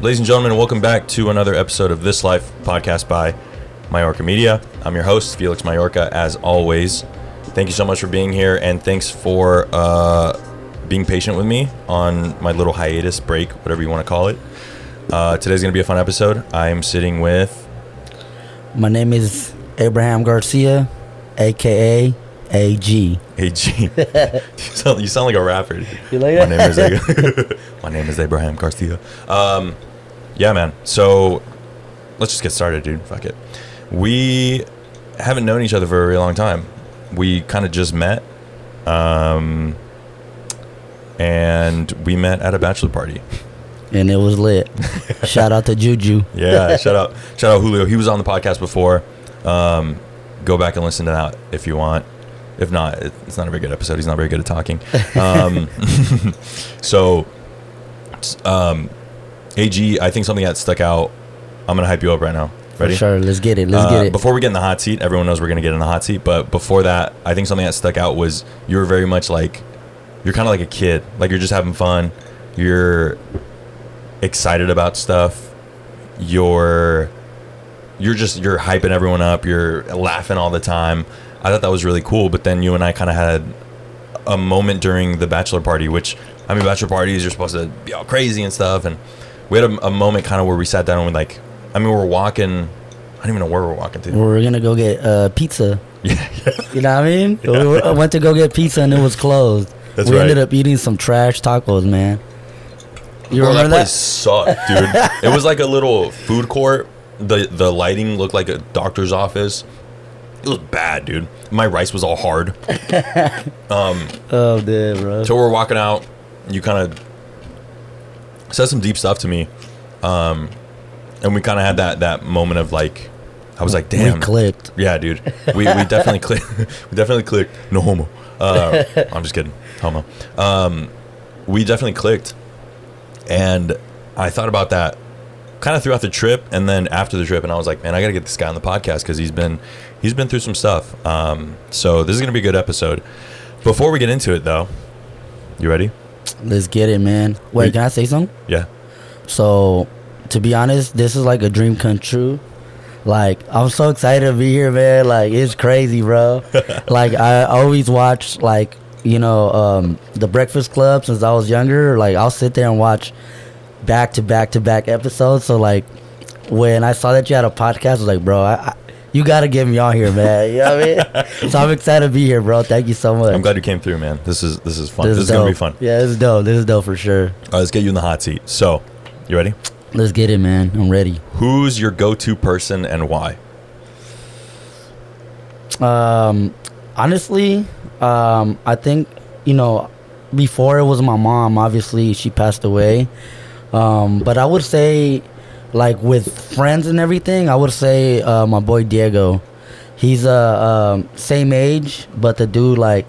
Ladies and gentlemen, welcome back to another episode of This Life podcast by Majorca Media. I'm your host, Felix Majorca, as always. Thank you so much for being here, and thanks for uh, being patient with me on my little hiatus break, whatever you want to call it. Uh, today's going to be a fun episode. I'm sitting with. My name is Abraham Garcia, aka AG. AG. you, sound, you sound like a rapper. You like My name is My name is Abraham Garcia. Um, yeah, man. So let's just get started, dude. Fuck it. We haven't known each other for a very long time. We kind of just met, um, and we met at a bachelor party. And it was lit. Shout out to Juju. Yeah, shout out, shout out Julio. He was on the podcast before. Um, go back and listen to that if you want. If not, it's not a very good episode. He's not very good at talking. Um, so, um, AG, I think something that stuck out. I'm gonna hype you up right now. Ready? For sure. Let's get it. Let's Uh, get it. Before we get in the hot seat, everyone knows we're gonna get in the hot seat. But before that, I think something that stuck out was you were very much like you're kind of like a kid. Like you're just having fun. You're excited about stuff. You're you're just you're hyping everyone up. You're laughing all the time. I thought that was really cool. But then you and I kind of had a moment during the bachelor party, which I mean, bachelor parties you're supposed to be all crazy and stuff, and we had a, a moment kind of where we sat down and we like, I mean, we we're walking. I don't even know where we're walking to. We're gonna go get uh, pizza. Yeah, yeah. You know what I mean? We were- I went to go get pizza and it was closed. That's we right. ended up eating some trash tacos, man. You Bro, that remember place that? sucked, dude. it was like a little food court. The the lighting looked like a doctor's office. It was bad, dude. My rice was all hard. um, Oh, dude, bro. So we're walking out. You kind of said some deep stuff to me, um, and we kind of had that that moment of like, I was like, damn, We clicked. yeah, dude. We, we definitely clicked. we definitely clicked. No homo. Uh, I'm just kidding. Homo. Um, we definitely clicked, and I thought about that kind of throughout the trip, and then after the trip, and I was like, man, I gotta get this guy on the podcast because he's been he's been through some stuff. Um, so this is gonna be a good episode. Before we get into it, though, you ready? Let's get it, man. Wait, We- can I say something? Yeah. So, to be honest, this is like a dream come true. Like, I'm so excited to be here, man. Like, it's crazy, bro. like, I always watch, like, you know, um, the Breakfast Club since I was younger. Like, I'll sit there and watch back to back to back episodes. So, like, when I saw that you had a podcast, I was like, bro, I, I, you got to get me on here, man. You know what I mean? so, I'm excited to be here, bro. Thank you so much. I'm glad you came through, man. This is this is fun. This, This, is gonna be fun. Yeah, this is dope. This is dope for sure. All right, let's get you in the hot seat. So, you ready? Let's get it, man. I'm ready. Who's your go-to person and why? Um, honestly, um, I think you know, before it was my mom. Obviously, she passed away. Um, but I would say, like with friends and everything, I would say uh, my boy Diego. He's uh, um, same age, but the dude like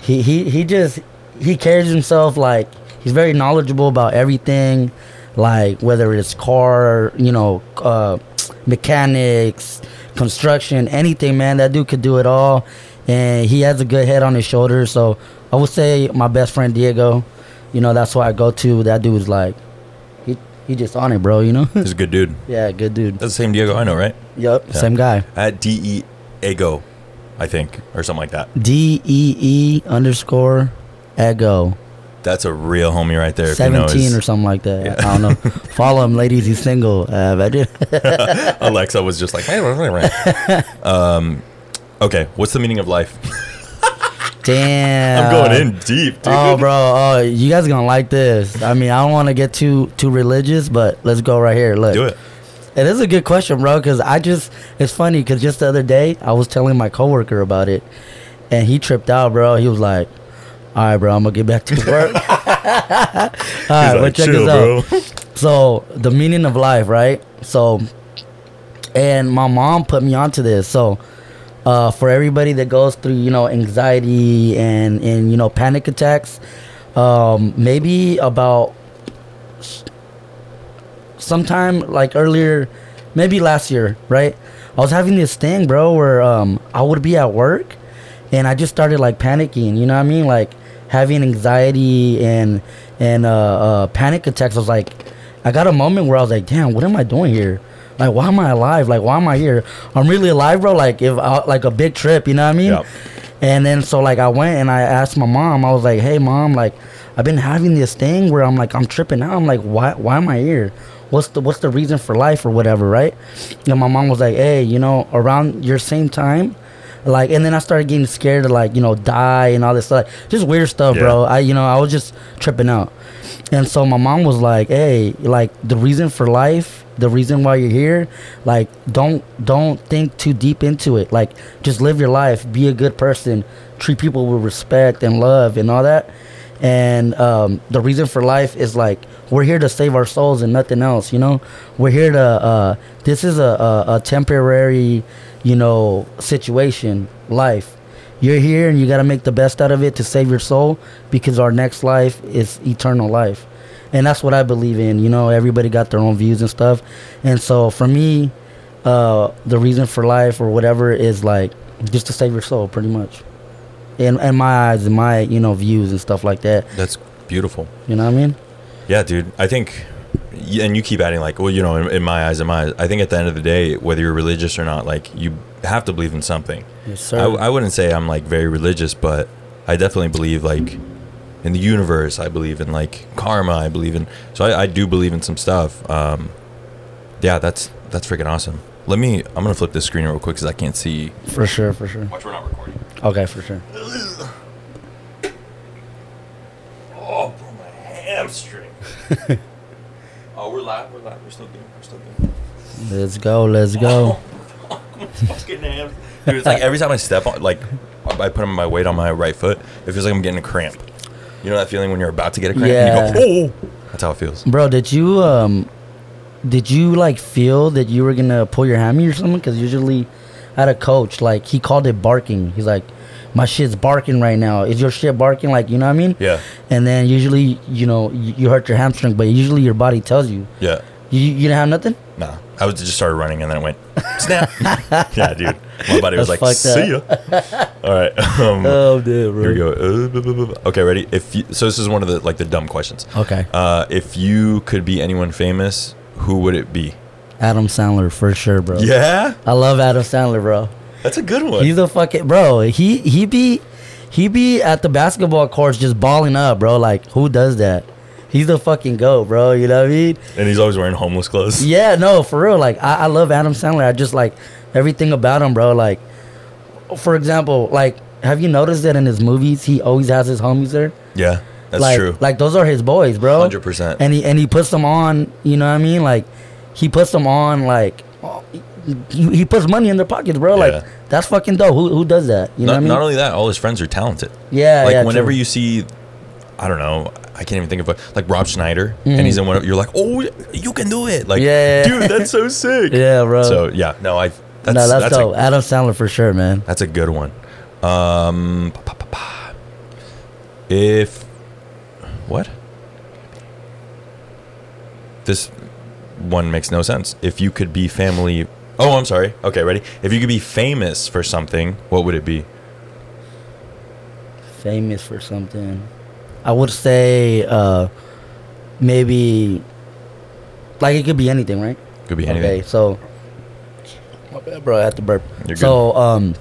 he he he just he carries himself like he's very knowledgeable about everything, like whether it's car, you know, uh, mechanics, construction, anything. Man, that dude could do it all, and he has a good head on his shoulders. So I would say my best friend Diego. You know, that's why I go to. That dude's like, he just on it, bro. You know. He's a good dude. yeah, good dude. That's the same Diego I know, right? Yep, Yeah. same guy. At D E Ego, I think, or something like that. D E E underscore ego. That's a real homie right there. if you know Seventeen or something like that. Yeah. I don't know. Follow him, ladies. He's single. Uh, Alexa was just like, um, okay, what's the meaning of life? Damn. I'm going in deep, dude. Oh, bro. Oh, you guys are gonna like this. I mean, I don't want to get too too religious, but let's go right here. Look, Do it. And it is a good question, bro. Because I just it's funny because just the other day I was telling my coworker about it, and he tripped out, bro. He was like, "All right, bro, I'm gonna get back to work." All right, He's but like, check this out. bro. So the meaning of life, right? So, and my mom put me onto this. So, uh, for everybody that goes through, you know, anxiety and and you know panic attacks, um, maybe about sometime like earlier, maybe last year, right? I was having this thing, bro, where um, I would be at work, and I just started like panicking. You know what I mean? Like having anxiety and and uh, uh, panic attacks. I was like, I got a moment where I was like, damn, what am I doing here? Like, why am I alive? Like, why am I here? I'm really alive, bro. Like, if I, like a big trip, you know what I mean? Yep. And then so like I went and I asked my mom. I was like, hey mom, like I've been having this thing where I'm like I'm tripping out. I'm like, why why am I here? What's the what's the reason for life or whatever, right? And my mom was like, hey, you know, around your same time. Like and then I started getting scared to like, you know, die and all this stuff. Just weird stuff, bro. I you know, I was just tripping out. And so my mom was like, "Hey, like the reason for life, the reason why you're here, like don't don't think too deep into it. Like just live your life, be a good person, treat people with respect and love and all that. And um, the reason for life is like we're here to save our souls and nothing else. You know, we're here to. Uh, this is a, a, a temporary, you know, situation, life you're here and you got to make the best out of it to save your soul because our next life is eternal life and that's what i believe in you know everybody got their own views and stuff and so for me uh, the reason for life or whatever is like just to save your soul pretty much in, in my eyes and my you know views and stuff like that That's beautiful. you know what i mean Yeah, dude. I think, and you keep adding like, well, you know, in, in my eyes, in my eyes, I think at the end of the day, whether you're religious or not, like you have to believe in something. yes sir I, I wouldn't say I'm like very religious, but I definitely believe like in the universe. I believe in like karma. I believe in so I, I do believe in some stuff. Um, yeah, that's that's freaking awesome. Let me. I'm gonna flip this screen real quick because I can't see. for sure for sure Watch, we're not recording. okay for sure Oh, bro, my hamstring. oh, we're live. We're live. We're still good. We're still good. let's go let's go fucking ham. Dude, it's like every time I step on, like, I put my weight on my right foot, it feels like I'm getting a cramp. You know that feeling when you're about to get a cramp? And you go, oh! That's how it feels. Bro, did you um, did you like feel that you were gonna pull your hammy or something? Because usually, I had a coach like he called it barking. He's like, my shit's barking right now. Is your shit barking? Like you know what I mean? Yeah. And then usually, you know, you, you hurt your hamstring, but usually your body tells you. Yeah. You, you didn't have nothing. Nah. I was just started running and then it went, snap. yeah, dude. My body was like, see ya. All right. Um, Oh, dude, bro. here we go. Uh, okay, ready? If you, So this is one of the, like, the dumb questions. Okay. Uh, if you could be anyone famous, who would it be? Adam Sandler for sure, bro. Yeah? I love Adam Sandler, bro. That's a good one. He's a fucking bro. He he be he be at the basketball courts just balling up, bro. Like who does that? He's the fucking goat, bro. You know what I mean? and he's always wearing homeless clothes. Yeah, no, for real. Like I, I love Adam Sandler. I just like everything about him, bro. Like, for example, like have you noticed that in his movies he always has his homies there? Yeah, that's like, true. Like those are his boys, bro. 100%. And he and he puts them on. You know what I mean? Like he puts them on. Like he, he puts money in their pockets, bro. Yeah. Like that's fucking dope. Who who does that? You know not, what I mean? not only that, all his friends are talented. yeah, like yeah. whenever true. you see, I don't know, I can't even think of it. Like Rob Schneider, Mhm. and he's in one. Of, you're like, oh, you can do it. Like, Yeah. dude, that's so sick. Yeah, bro. So yeah, no, I. That's, no, that's, that's dope. A, Adam Sandler for sure, man. that's a good one. Um, if what? This one makes no sense. If you could be family. Oh, I'm sorry. Okay, ready. If you could be famous for something, what would it be? Famous for something. I would say uh maybe like it could be anything, right? Could be anything. Okay, so my bad, bro. I had to burp. You're so um,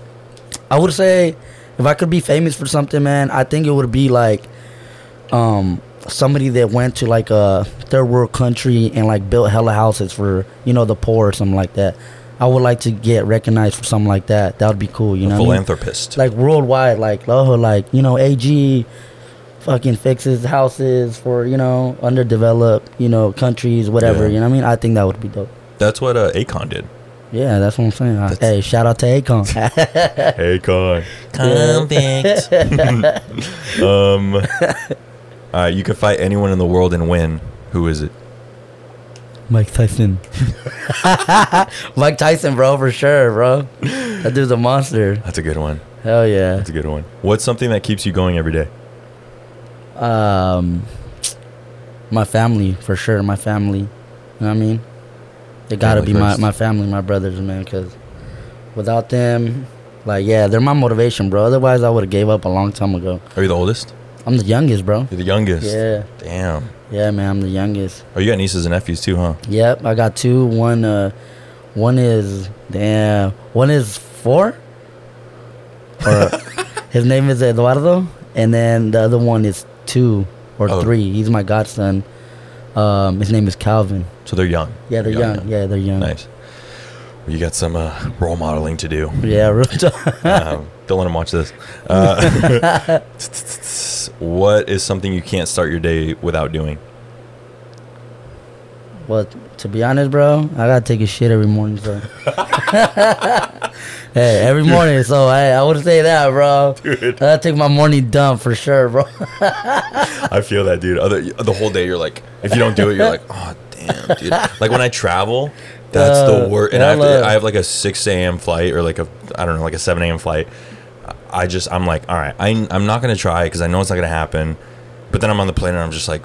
I would say if I could be famous for something, man, I think it would be like um somebody that went to like a third world country and like built hella houses for you know the poor or something like that. I would like to get recognized for something like that. That would be cool, you a know. what I mean? philanthropist. like worldwide, like oh, like you know, AG fucking fixes houses for you know underdeveloped you know countries, whatever. Yeah. You know what I mean? I think that would be dope. That's what uh, Akon did. Yeah, that's what I'm saying. That's- hey, shout out to Akon. Akon. Convict. um, uh, you could fight anyone in the world and win. Who is it? Mike Tyson. Mike Tyson, bro, for sure, bro. That dude's a monster. That's a good one. Hell yeah. That's a good one. What's something that keeps you going every day? Um, my family, for sure. My family. You know what I mean? They gotta Family be my, my family, my brothers, man. Because without them, like, yeah, they're my motivation, bro. Otherwise, I would have gave up a long time ago. Are you the oldest? I'm the youngest, bro. You're the youngest. Yeah. Damn. Yeah, man, I'm the youngest. Oh, you got nieces and nephews too, huh? Yep, I got two. One, uh, one is damn. One is four. Or his name is Eduardo, and then the other one is two or Oh. three. He's my godson. Um, his name is Calvin. So they're young. Yeah, they're young. Yeah, they're young. Nice. Well, you got some uh, role modeling to do. Yeah, really. um, don't let them watch this. Uh, what is something you can't start your day without doing? Well, to be honest, bro, I gotta take a shit every morning. So, hey, every morning. So I, I would say that, bro. Dude. I take my morning dump for sure, bro. I feel that, dude. Other the whole day, you're like, if you don't do it, you're like, oh damn, dude. Like when I travel, that's the Uh, worst. And I have, to, I have like a six a.m. flight or like a I don't know, like a seven a.m. flight. I just I'm like, all right, I I'm not gonna try because I know it's not gonna happen. But then I'm on the plane and I'm just like,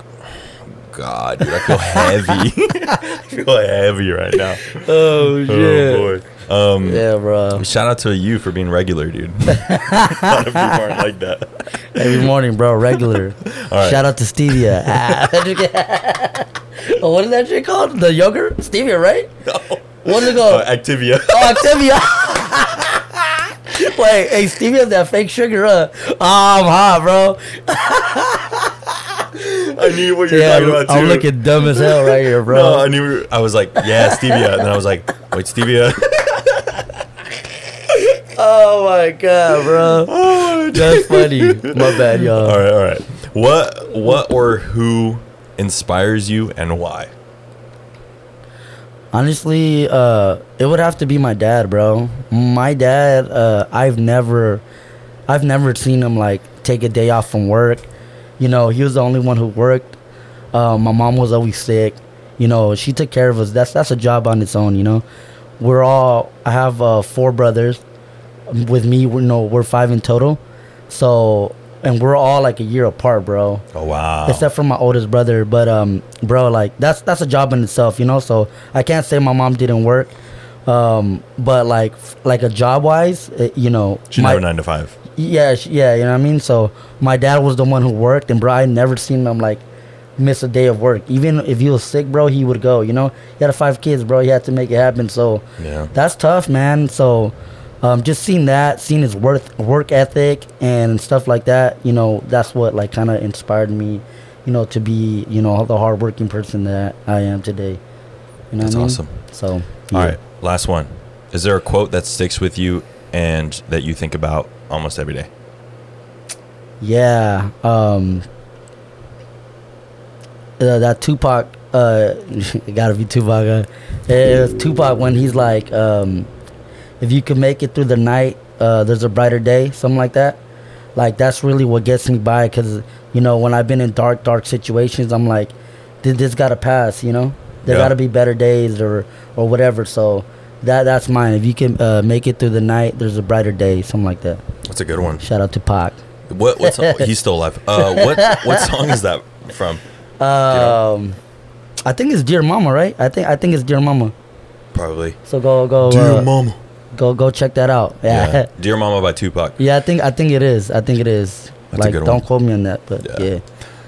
God, dude, I feel heavy. I feel heavy right now. oh Oh boy. Um, Yeah, bro. Shout out to you for being regular, dude. a lot of people aren't like that. Every morning, bro. Regular. right. Shout out to Stevia. Ah, oh, what is that shit called? The yogurt? Stevia, right? No. What's it Uh, called? Activia. Oh, Activia. Wait, hey, Stevia, that fake sugar, uh. Oh, I'm hot, bro. I knew what you were Yeah, talking about too. I'm looking dumb as hell right here, bro. No, I knew. I was like, yeah, stevia, and then I was like, wait, stevia. oh my god, bro. oh, That's funny. My bad, y'all. All right, all right. What, what, or who inspires you, and why? Honestly, uh, it would have to be my dad, bro. My dad, uh, I've never, I've never seen him like take a day off from work. You know, he was the only one who worked. Uh, my mom was always sick. You know, she took care of us. That's that's a job on its own. You know, we're all. I have uh, four brothers. With me, we're no, we're five in total. So, and we're all like a year apart, bro Oh wow. except for my oldest brother. But um, bro, like that's that's a job in itself, you know. So I can't say my mom didn't work, um, but like f- like a job wise, uh, you know, She my, never nine to five. yeah, yeah, you know what I mean. So my dad was the one who worked, and bro, I never seen him like miss a day of work. Even if he was sick, bro, he would go. You know, he had five kids, bro. He had to make it happen. So Yeah. that's tough, man. So um, just seeing that, seeing his worth work ethic and stuff like that, you know, that's what like kind of inspired me, you know, to be you know the hardworking person that I am today. You know That's what I mean? awesome. So All yeah. right, last one. Is there a quote that sticks with you and that you think about almost every day? Yeah. Um uh, that Tupac uh it gotta be Tupac. Uh, it Tupac when he's like, um if you can make it through the night, uh there's a brighter day, something like that. Like that's really what gets me by cuz you know, when I've been in dark dark situations, I'm like this, this got to pass, you know? There Yeah. got to be better days or or whatever. So that that's mine. If you can uh, make it through the night, there's a brighter day, something like that. That's a good one. Shout out to Pac. What? What? Song, he's still alive. Uh, what? What song is that from? Um, I think it's Dear Mama, right? I think I think it's Dear Mama. Probably. So go go uh, Mama. go go check that out. Yeah. Yeah. yeah, Dear Mama by Tupac. Yeah, I think I think it is. I think it is. That's a like good don't one. quote me on that, but Yeah. yeah,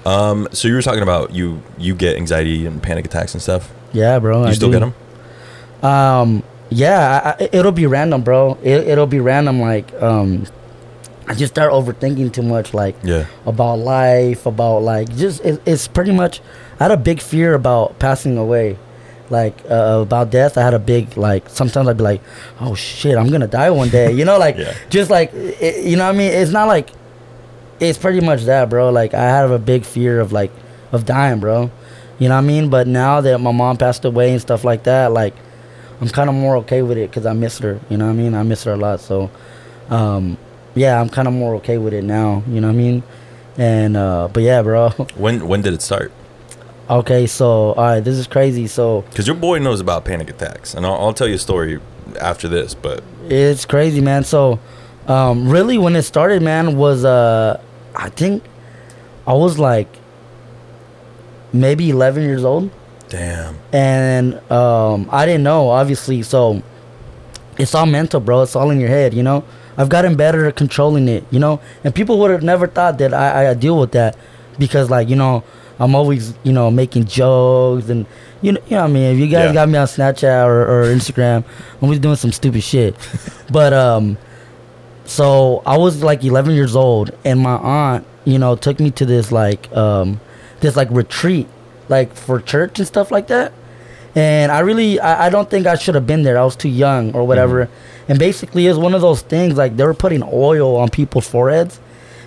Um. So you were talking about you you get anxiety and panic attacks and stuff. yeah, bro. You I still do. get them? Um, yeah, I, I, it'll be random, bro. It, it'll be random. Like, um, I just start overthinking too much, like Yeah. about life, about like just it, it's pretty much. I had a big fear about passing away, like uh, about death. I had a big like. Sometimes I'd be like, "Oh shit, I'm gonna die one day," you know, like Yeah. just like it, you know what I mean. It's not like it's pretty much that, bro. Like I have a big fear of like of dying, bro. You know what I mean? But now that my mom passed away and stuff like that, like I'm kind of more okay with it because I miss her. You know what I mean? I miss her a lot. So, um, yeah, I'm kind of more okay with it now. You know what I mean? And uh, but yeah, bro. When when did it start? okay, so all right, this is crazy. So Because your boy knows about panic attacks, and I'll, I'll tell you a story after this. But It's crazy, man. So, um, really, when it started, man, was uh, I think I was like maybe 11 years old, damn. and um, I didn't know, obviously. So, it's all mental, bro. It's all in your head, you know. I've gotten better at controlling it, you know. And people would have never thought that I, I deal with that because, like, you know, I'm always, you know, making jokes and you know, you know what I mean. If you guys Yeah. got me on Snapchat or, or Instagram, I'm always doing some stupid shit. but um, so I was like 11 years old, and my aunt, you know, took me to this like um, this like retreat, like for church and stuff like that. And I really, I, I don't think I should have been there. I was too young or whatever. And basically, it's one of those things like they were putting oil on people's foreheads,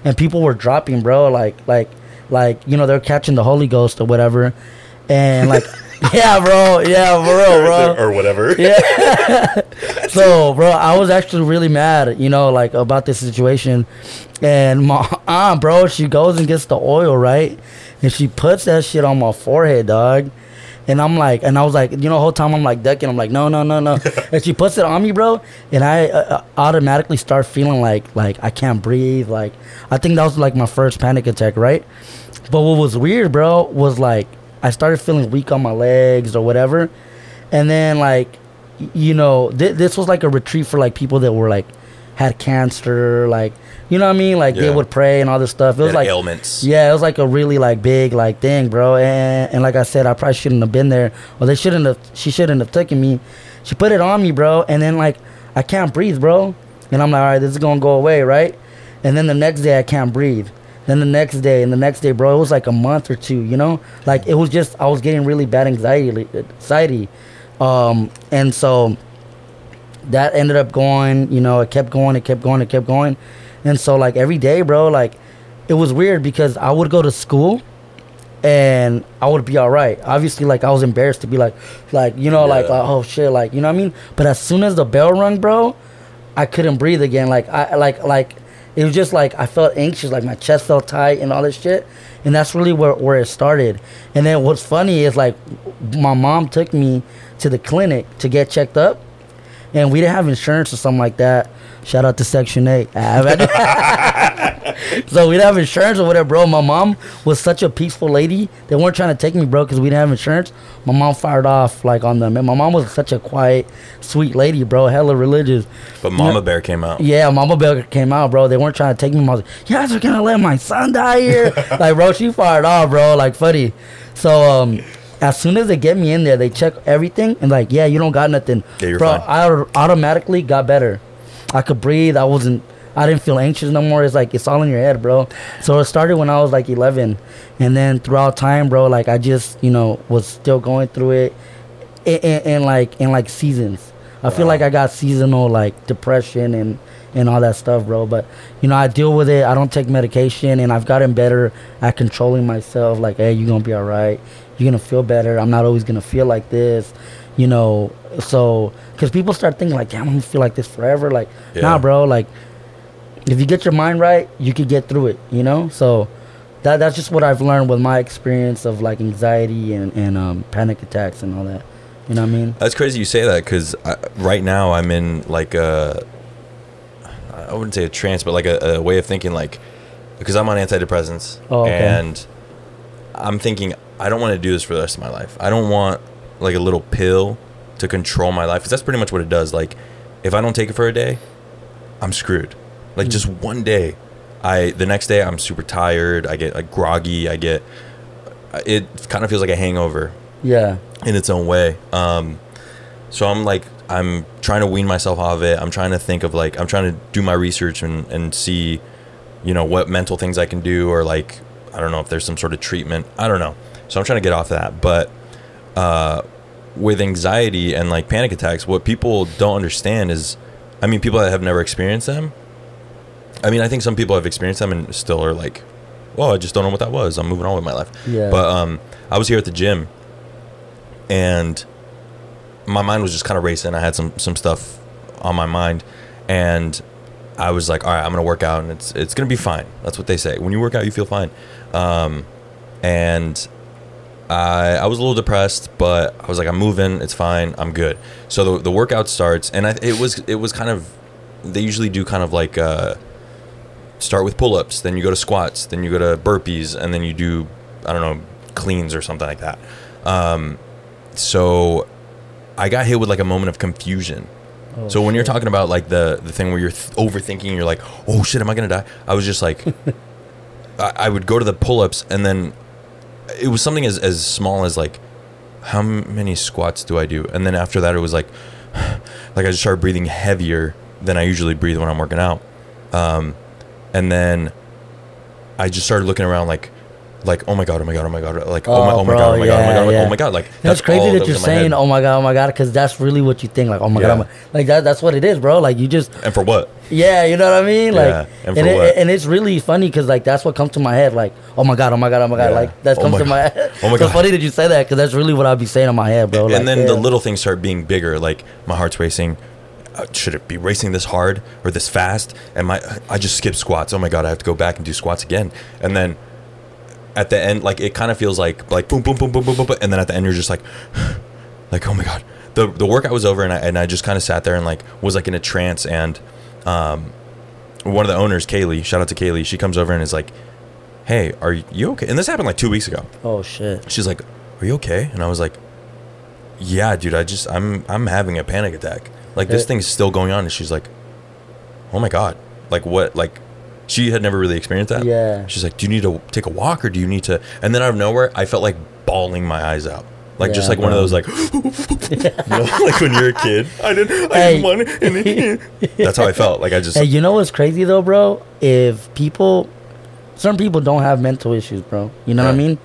and people were dropping, bro. Like, like, like you know, they're catching the Holy Ghost or whatever, and like, yeah, bro, yeah, bro, real, bro. or whatever. Yeah. so, bro, I was actually really mad, you know, like about this situation. And my aunt, bro, she goes and gets the oil, right? And she puts that shit on my forehead, dog. And I'm like, and I was like, you know, the whole time I'm like ducking. I'm like, no, no, no, no. and she puts it on me, bro. And I uh, uh, automatically start feeling like, like I can't breathe. Like, I think that was like my first panic attack, right? But what was weird, bro, was like I started feeling weak on my legs or whatever. And then like you know, th- this was like a retreat for like people that were like had cancer, like you know what I mean? Like they would pray and all this stuff. It was like ailments. Yeah, it was like a really like big like thing, bro. And and like I said, I probably shouldn't have been there. Or they shouldn't have she shouldn't have taken me. She put it on me, bro, and then like I can't breathe, bro. And I'm like, all right, this is gonna go away, right? And then the next day I can't breathe. Then the next day and the next day, bro, it was like a month or two, you know? Like it was just I was getting really bad anxiety anxiety. Um and so that ended up going, you know, it kept going, it kept going, it kept going. And so like every day, bro, like it was weird because I would go to school and I would be all right. Obviously, like I was embarrassed to be like, like you know, like Yeah. oh shit, like you know what I mean. But as soon as the bell rung, bro, I couldn't breathe again. Like I like like it was just like I felt anxious, like my chest felt tight and all this shit. And that's really where where it started. And then what's funny is like my mom took me to the clinic to get checked up, and we didn't have insurance or something like that. Shout out to Section Eight. so we didn't have insurance or whatever, bro. My mom was such a peaceful lady. They weren't trying to take me, bro, because we didn't have insurance. My mom fired off like on them. And my mom was such a quiet, sweet lady, bro. Hella religious. But Mama Bear came out. Yeah, Mama Bear came out, bro. They weren't trying to take me. I was like, you guys are gonna let my son die here? like, bro, she fired off, bro. Like, funny. So, um, as soon as they get me in there, they check everything and like, yeah, you don't got nothing, Yeah, bro. fine. I automatically got better. I could breathe. I wasn't. I didn't feel anxious no more. It's like it's all in your head, bro. So it started when I was like 11, and then throughout time, bro, like I just, you know, was still going through it, in, in, in like in like seasons. I feel like I got seasonal like depression and and all that stuff, bro. But you know, I deal with it. I don't take medication, and I've gotten better at controlling myself. Like, hey, you're gonna be all right. You're gonna feel better. I'm not always gonna feel like this. You know, so because people start thinking like, damn, I'm gonna feel like this forever. Like, Yeah. nah, bro. Like, if you get your mind right, you could get through it. You know, so. That, that's just what I've learned with my experience of like anxiety and, and um, panic attacks and all that. You know what I mean? That's crazy you say that because right now I'm in like a, I wouldn't say a trance, but like a, a way of thinking like, because I'm on antidepressants Oh, okay. and I'm thinking I don't want to do this for the rest of my life. I don't want like a little pill to control my life because that's pretty much what it does. Like, if I don't take it for a day, I'm screwed. Like just one day, I the next day I'm super tired. I get like groggy. I get it kind of feels like a hangover Yeah. in its own way. Um, so I'm like, I'm trying to wean myself off of it. I'm trying to think of like, I'm trying to do my research and, and see, you know, what mental things I can do or like, I don't know if there's some sort of treatment. I don't know. So I'm trying to get off of that. But uh, with anxiety and like panic attacks, what people don't understand is, I mean, people that have never experienced them. I mean, I think some people have experienced them and still are like, well, I just don't know what that was. I'm moving on with my life. Yeah. But um, I was here at the gym, and my mind was just kind of racing. I had some some stuff on my mind, and I was like, all right, I'm gonna work out, and it's it's gonna be fine. That's what they say. When you work out, you feel fine. Um, and I I was a little depressed, but I was like, I'm moving. It's fine. I'm good. So the the workout starts, and I, it was it was kind of they usually do kind of like uh, start with pull ups, then you go to squats, then you go to burpees, and then you do I don't know cleans or something like that. Um, so I got hit with like a moment of confusion. Oh, so when you're talking about like the the thing where you're th- overthinking, you're like, oh shit, am I gonna die? I was just like, I, I would go to the pull ups and then it was something as as small as like how many squats do I do? And then after that, it was like like I just started breathing heavier than I usually breathe when I'm working out. Um, and then I just started looking around like like oh my god, oh my god, oh my god, like oh, my Oh, oh my bro, god, oh my god, oh my god, yeah. oh my god, like That's, crazy all that you're in my head. saying, "Oh my god, oh my god," because that's really what you think. Like, "Oh my god, Yeah. oh my-" like that. That's what it is, bro. Like you just, and for what? yeah, you know what I mean? Like, Yeah, and and, for it, what? and it's really funny because like that's what comes to my head. Like, "Oh my god, oh my god, oh my god," Yeah. like that Oh comes my to my head. Oh my so God. funny that you say that because that's really what I'd be saying in my head, bro. Like, and then the little things start being bigger like my heart's racing uh, should it be racing this hard or this fast and my i just skip squats oh my god i have to go back and do squats again and then at the end like it kind of feels like like boom boom boom boom boom boom boom, and then at the end you're just like like oh my god the the workout was over and i and i just kind of sat there and like was like in a trance and um one of the owners kaylee shout out to kaylee she comes over and is like hey are you okay and this happened like two weeks ago oh shit, she's like, "Are you okay?" And I was like, "Yeah, dude. I just I'm I'm having a panic attack. Like this thing's still going on." And she's like, "Oh my god! Like what? Like." She had never really experienced that. Yeah. She's like, "Do you need to take a walk, or do you need to?" And then out of nowhere, I felt like bawling my eyes out, like just Yeah, like one of those like, you know, like when you're a kid. I didn't. I Hey. didn't want it. That's how I felt. Like I just. Hey, you know what's crazy though, bro? If people, some people don't have mental issues, bro. You know what I mean?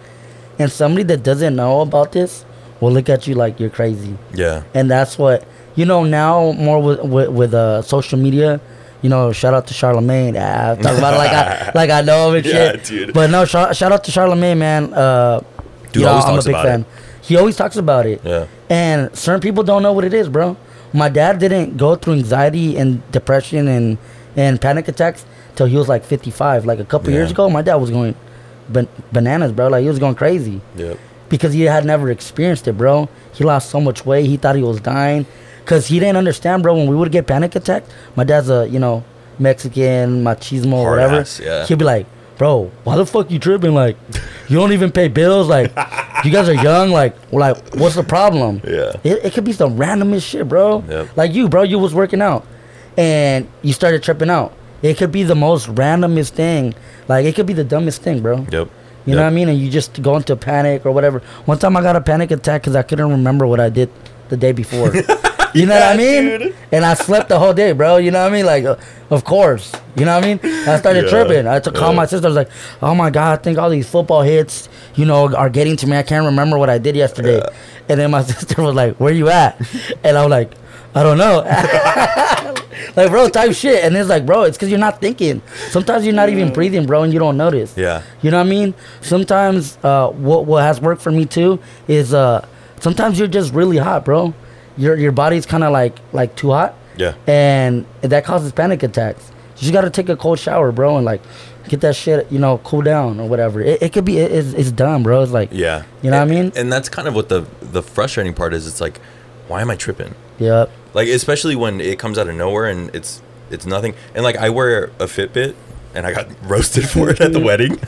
And somebody that doesn't know about this will look at you like you're crazy. yeah. and that's what you know now more with with, with uh, social media. You know, shout out to Charlamagne. I talk about it like I like I know him and Yeah, shit. dude. But no, shout, shout out to Charlamagne, man. Uh, Dude you know, I'm a big fan. it. He always talks about it. Yeah. And certain people don't know what it is, bro. My dad didn't go through anxiety and depression and and panic attacks till he was like 55. Like a couple Yeah. years ago, my dad was going ban- bananas, bro. Like he was going crazy Yep. because he had never experienced it, bro. He lost so much weight. He thought he was dying because he didn't understand, bro. When we would get panic attacks, my dad's a you know Mexican machismo or Hard whatever. ass, yeah. He'd be like, "Bro, why the fuck you tripping? Like, you don't even pay bills. Like, you guys are young. Like, like what's the problem? Yeah. It, it could be some randomest shit, bro. Yep. Like you, bro. You was working out, and you started tripping out. It could be the most randomest thing. Like, it could be the dumbest thing, bro. Yep. You know what I mean? And you just go into panic or whatever. One time I got a panic attack because I couldn't remember what I did the day before. you know what I mean? dude. And I slept the whole day, bro. You know what I mean? Like, uh, of course. You know what I mean? I started Yeah, tripping. I had to call yeah. my sister. I was like, oh my God, I think all these football hits, you know, are getting to me. I can't remember what I did yesterday. Yeah. And then my sister was like, where you at? And I was like, I don't know. like, bro, type shit. And it's like, bro, it's because you're not thinking. Sometimes you're not even breathing, bro, and you don't notice. Yeah. You know what I mean? Sometimes uh, what what has worked for me too is uh, sometimes you're just really hot, bro. Your your body's kind of like like too hot, Yeah. and that causes panic attacks. You just gotta take a cold shower, bro, and like get that shit, you know, cool down or whatever. It, it could be it, it's, it's dumb, bro. It's like Yeah. You know what I mean? And that's kind of what the the frustrating part is. It's like, why am I tripping? yep, Like especially when it comes out of nowhere and it's it's nothing. And like I wear a Fitbit and I got roasted for it at the wedding.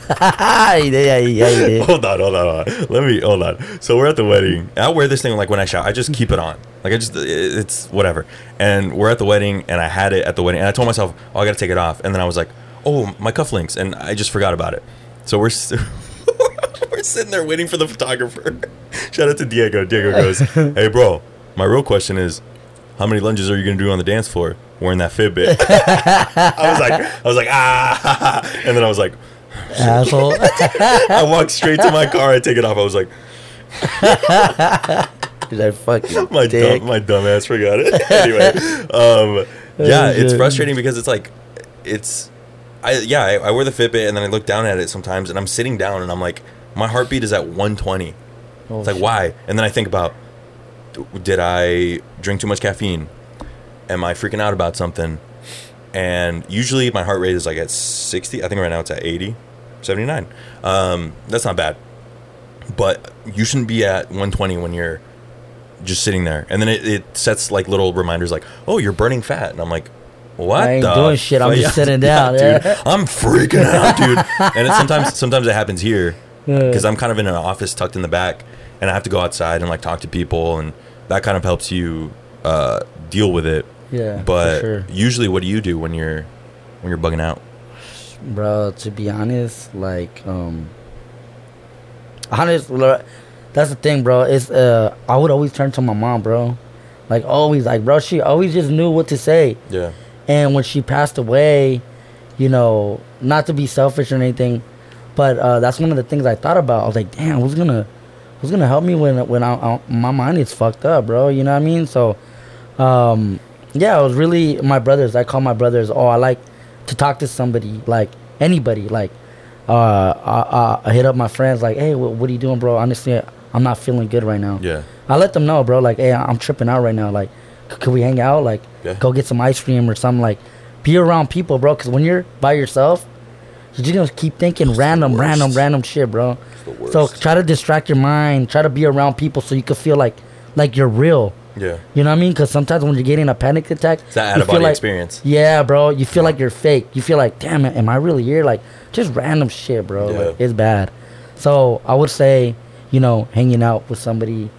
hold on, hold on, hold on. Let me hold on. So we're at the wedding. I wear this thing like when I shower. I just keep it on. Like I just it's whatever. And we're at the wedding and I had it at the wedding and I told myself, "Oh, I got to take it off." And then I was like, "Oh, my cufflinks." And I just forgot about it. So we're we're sitting there waiting for the photographer. Shout out to Diego. Diego goes, "Hey, bro, my real question is, how many lunges are you gonna do on the dance floor wearing that Fitbit?" I was like, I was like, ah, and then I was like, asshole. I walked straight to my car. I take it off. I was like, He's I fucking my dick. dumb, my dumb ass forgot it. anyway, um, yeah, it's frustrating because it's like, it's, I yeah, I, I wear the Fitbit and then I look down at it sometimes and I'm sitting down and I'm like, my heartbeat is at 120. Oh, It's like shit. why? And then I think about, did I drink too much caffeine? Am I freaking out about something? And usually my heart rate is like at 60. I think right now it's at 80, 79. Um, that's not bad. But you shouldn't be at 120 when you're just sitting there. And then it, it sets like little reminders like, oh, you're burning fat. And I'm like, what? I ain't the doing shit, I'm just sitting down, dude. I'm freaking out, dude. And it, sometimes, sometimes it happens here because I'm kind of in an office tucked in the back, and I have to go outside and like talk to people, and that kind of helps you uh, deal with it. Yeah, But sure. usually, what do you do when you're when you're bugging out? bro to be honest like um honestly, that's the thing, bro. It's uh, I would always turn to my mom, bro. Like always, like bro, she always just knew what to say. Yeah. And when she passed away, you know, not to be selfish or anything, but uh, that's one of the things I thought about. I was like, damn, who's gonna, who's gonna help me when when I, I, my mind is fucked up, bro? You know what I mean? So, um, yeah, it was really my brothers. I call my brothers. Oh, I like to talk to somebody, like anybody, like. Uh, I, I, I hit up my friends like, hey, what, what are you doing, bro? Honestly, I'm not feeling good right now. Yeah. I let them know, bro. Like, hey, I'm tripping out right now. Like, c- could we hang out? Like, Yeah. go get some ice cream or something. Like, be around people, bro. Because when you're by yourself, you're just gonna keep thinking random, random, random shit, bro. So try to distract your mind. Try to be around people so you can feel like, like you're real. Yeah. You know what I mean? Because sometimes when you're getting a panic attack, It's that out of body like, experience. Yeah, bro. You feel like you're fake. You feel like, damn it, am I really here? Like, just random shit, bro. Yeah. Like, it's bad. So I would say, you know, hanging out with somebody,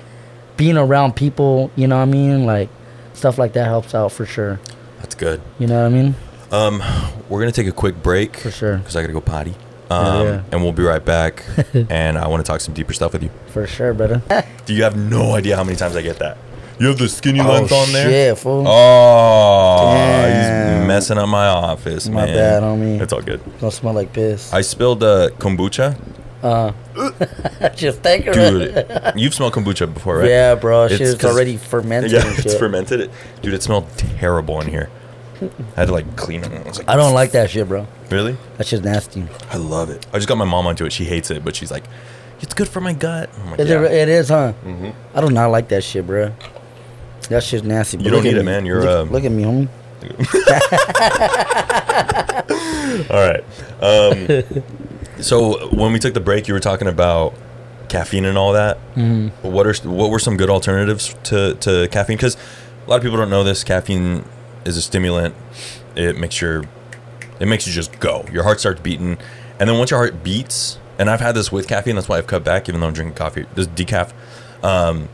being around people. You know what I mean? Like, stuff like that helps out for sure. That's good. You know what I mean? Um, we're gonna take a quick break For sure. because I gotta go potty. Um, yeah. and we'll be right back. and I want to talk some deeper stuff with you. For sure, brother. Do you have no idea how many times I get that? You have the skinny oh length on there. shit, fool. Oh, Damn. he's messing up my office, My man. bad, homie. It's all good. Don't smell like piss. I spilled uh, kombucha, Uh, just think of dude. it. you've smelled kombucha before, right? Yeah, bro. It's 'cause- already fermented. Yeah, it's shit. fermented. Dude, it smelled terrible in here. I had to like clean it. I like, I don't like that shit, bro. Really? That shit's nasty. I love it. I just got my mom onto it. She hates it, but she's like, it's good for my gut. Like, Is yeah. it, it is, huh? Mhm. I do not like that shit, bro. That shit's nasty. You don't need it, man. You're, look, um, look at me, homie. All right. Um, so when we took the break, you were talking about caffeine and all that. Mhm. What are what were some good alternatives to to caffeine? Because a lot of people don't know this. Caffeine is a stimulant. It makes your it makes you just go. Your heart starts beating, and then once your heart beats, and I've had this with caffeine. That's why I've cut back, even though I'm drinking coffee. This decaf. Um,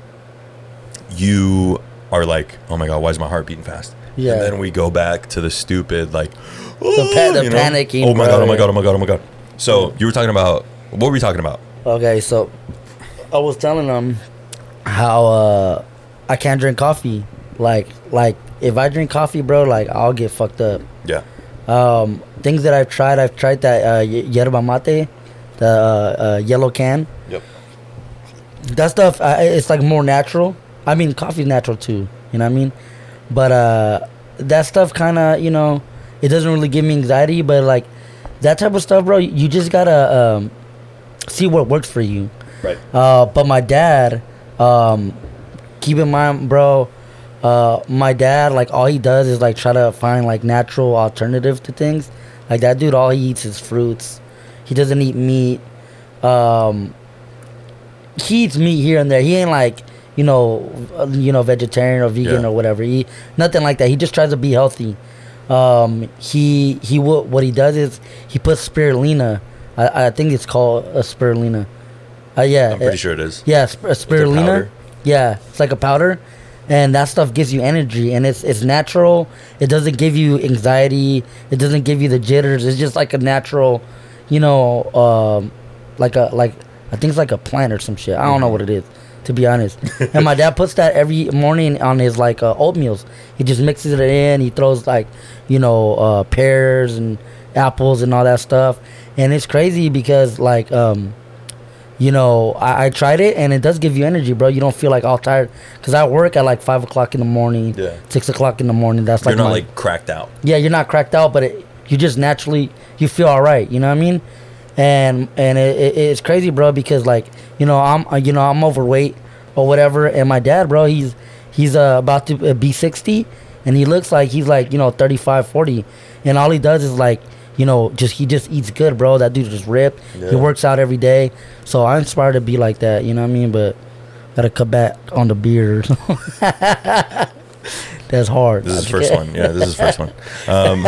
you are like, oh my god, why is my heart beating fast? Yeah. And then we go back to the stupid like, pa- the you know? panicking, Oh my god! Oh my god! Oh my god! Oh my god! So you were talking about what were we talking about? Okay, so I was telling them how uh, I can't drink coffee. Like, like if I drink coffee, bro, like I'll get fucked up. Yeah. Um, things that I've tried, I've tried that uh, yerba mate, the uh, uh, yellow can. Yep. that stuff it's like more natural i mean coffee's natural too you know what i mean? But uh that stuff kind of you know it doesn't really give me anxiety but like that type of stuff bro you just gotta um see what works for you. Right. uh but my dad um keep in mind bro uh my dad like all he does is like try to find like natural alternative to things. Like that dude all he eats is fruits. He doesn't eat meat. Um he eats meat here and there. He ain't like you know, uh, you know, vegetarian or vegan Yeah. or whatever. He nothing like that. He just tries to be healthy. Um, he he what he does is he puts spirulina. I, I think it's called a spirulina. Uh, yeah, I'm pretty uh, sure it is. Yeah, sp- a spirulina. Yeah, it's like a powder, and that stuff gives you energy, and it's it's natural. It doesn't give you anxiety. It doesn't give you the jitters. It's just like a natural, you know, um, like a like I think it's like a plant or some shit. I don't know what it is, to be honest. and my dad puts that every morning on his like uh, oatmeals. He just mixes it in. He throws like, you know, uh, pears and apples and all that stuff. And it's crazy because like um, you know, I, I tried it and it does give you energy, bro. You don't feel like all tired because I work at like five o'clock in the morning, Yeah. six o'clock in the morning. That's like You're not my, like cracked out. yeah, you're not cracked out, but it, you just naturally you feel all right. You know what I mean? And and it, it, it's crazy, bro, because like you know I'm uh, you know I'm overweight or whatever, and my dad, bro, he's he's uh, about to uh, be sixty, and he looks like he's like you know 35, 40, and all he does is like you know just he just eats good, bro. That dude just ripped. He works out every day, so I'm inspired to be like that. You know what I mean? But gotta cut back on the beer. That's hard. This is the first one. Yeah, this is the first one. Um,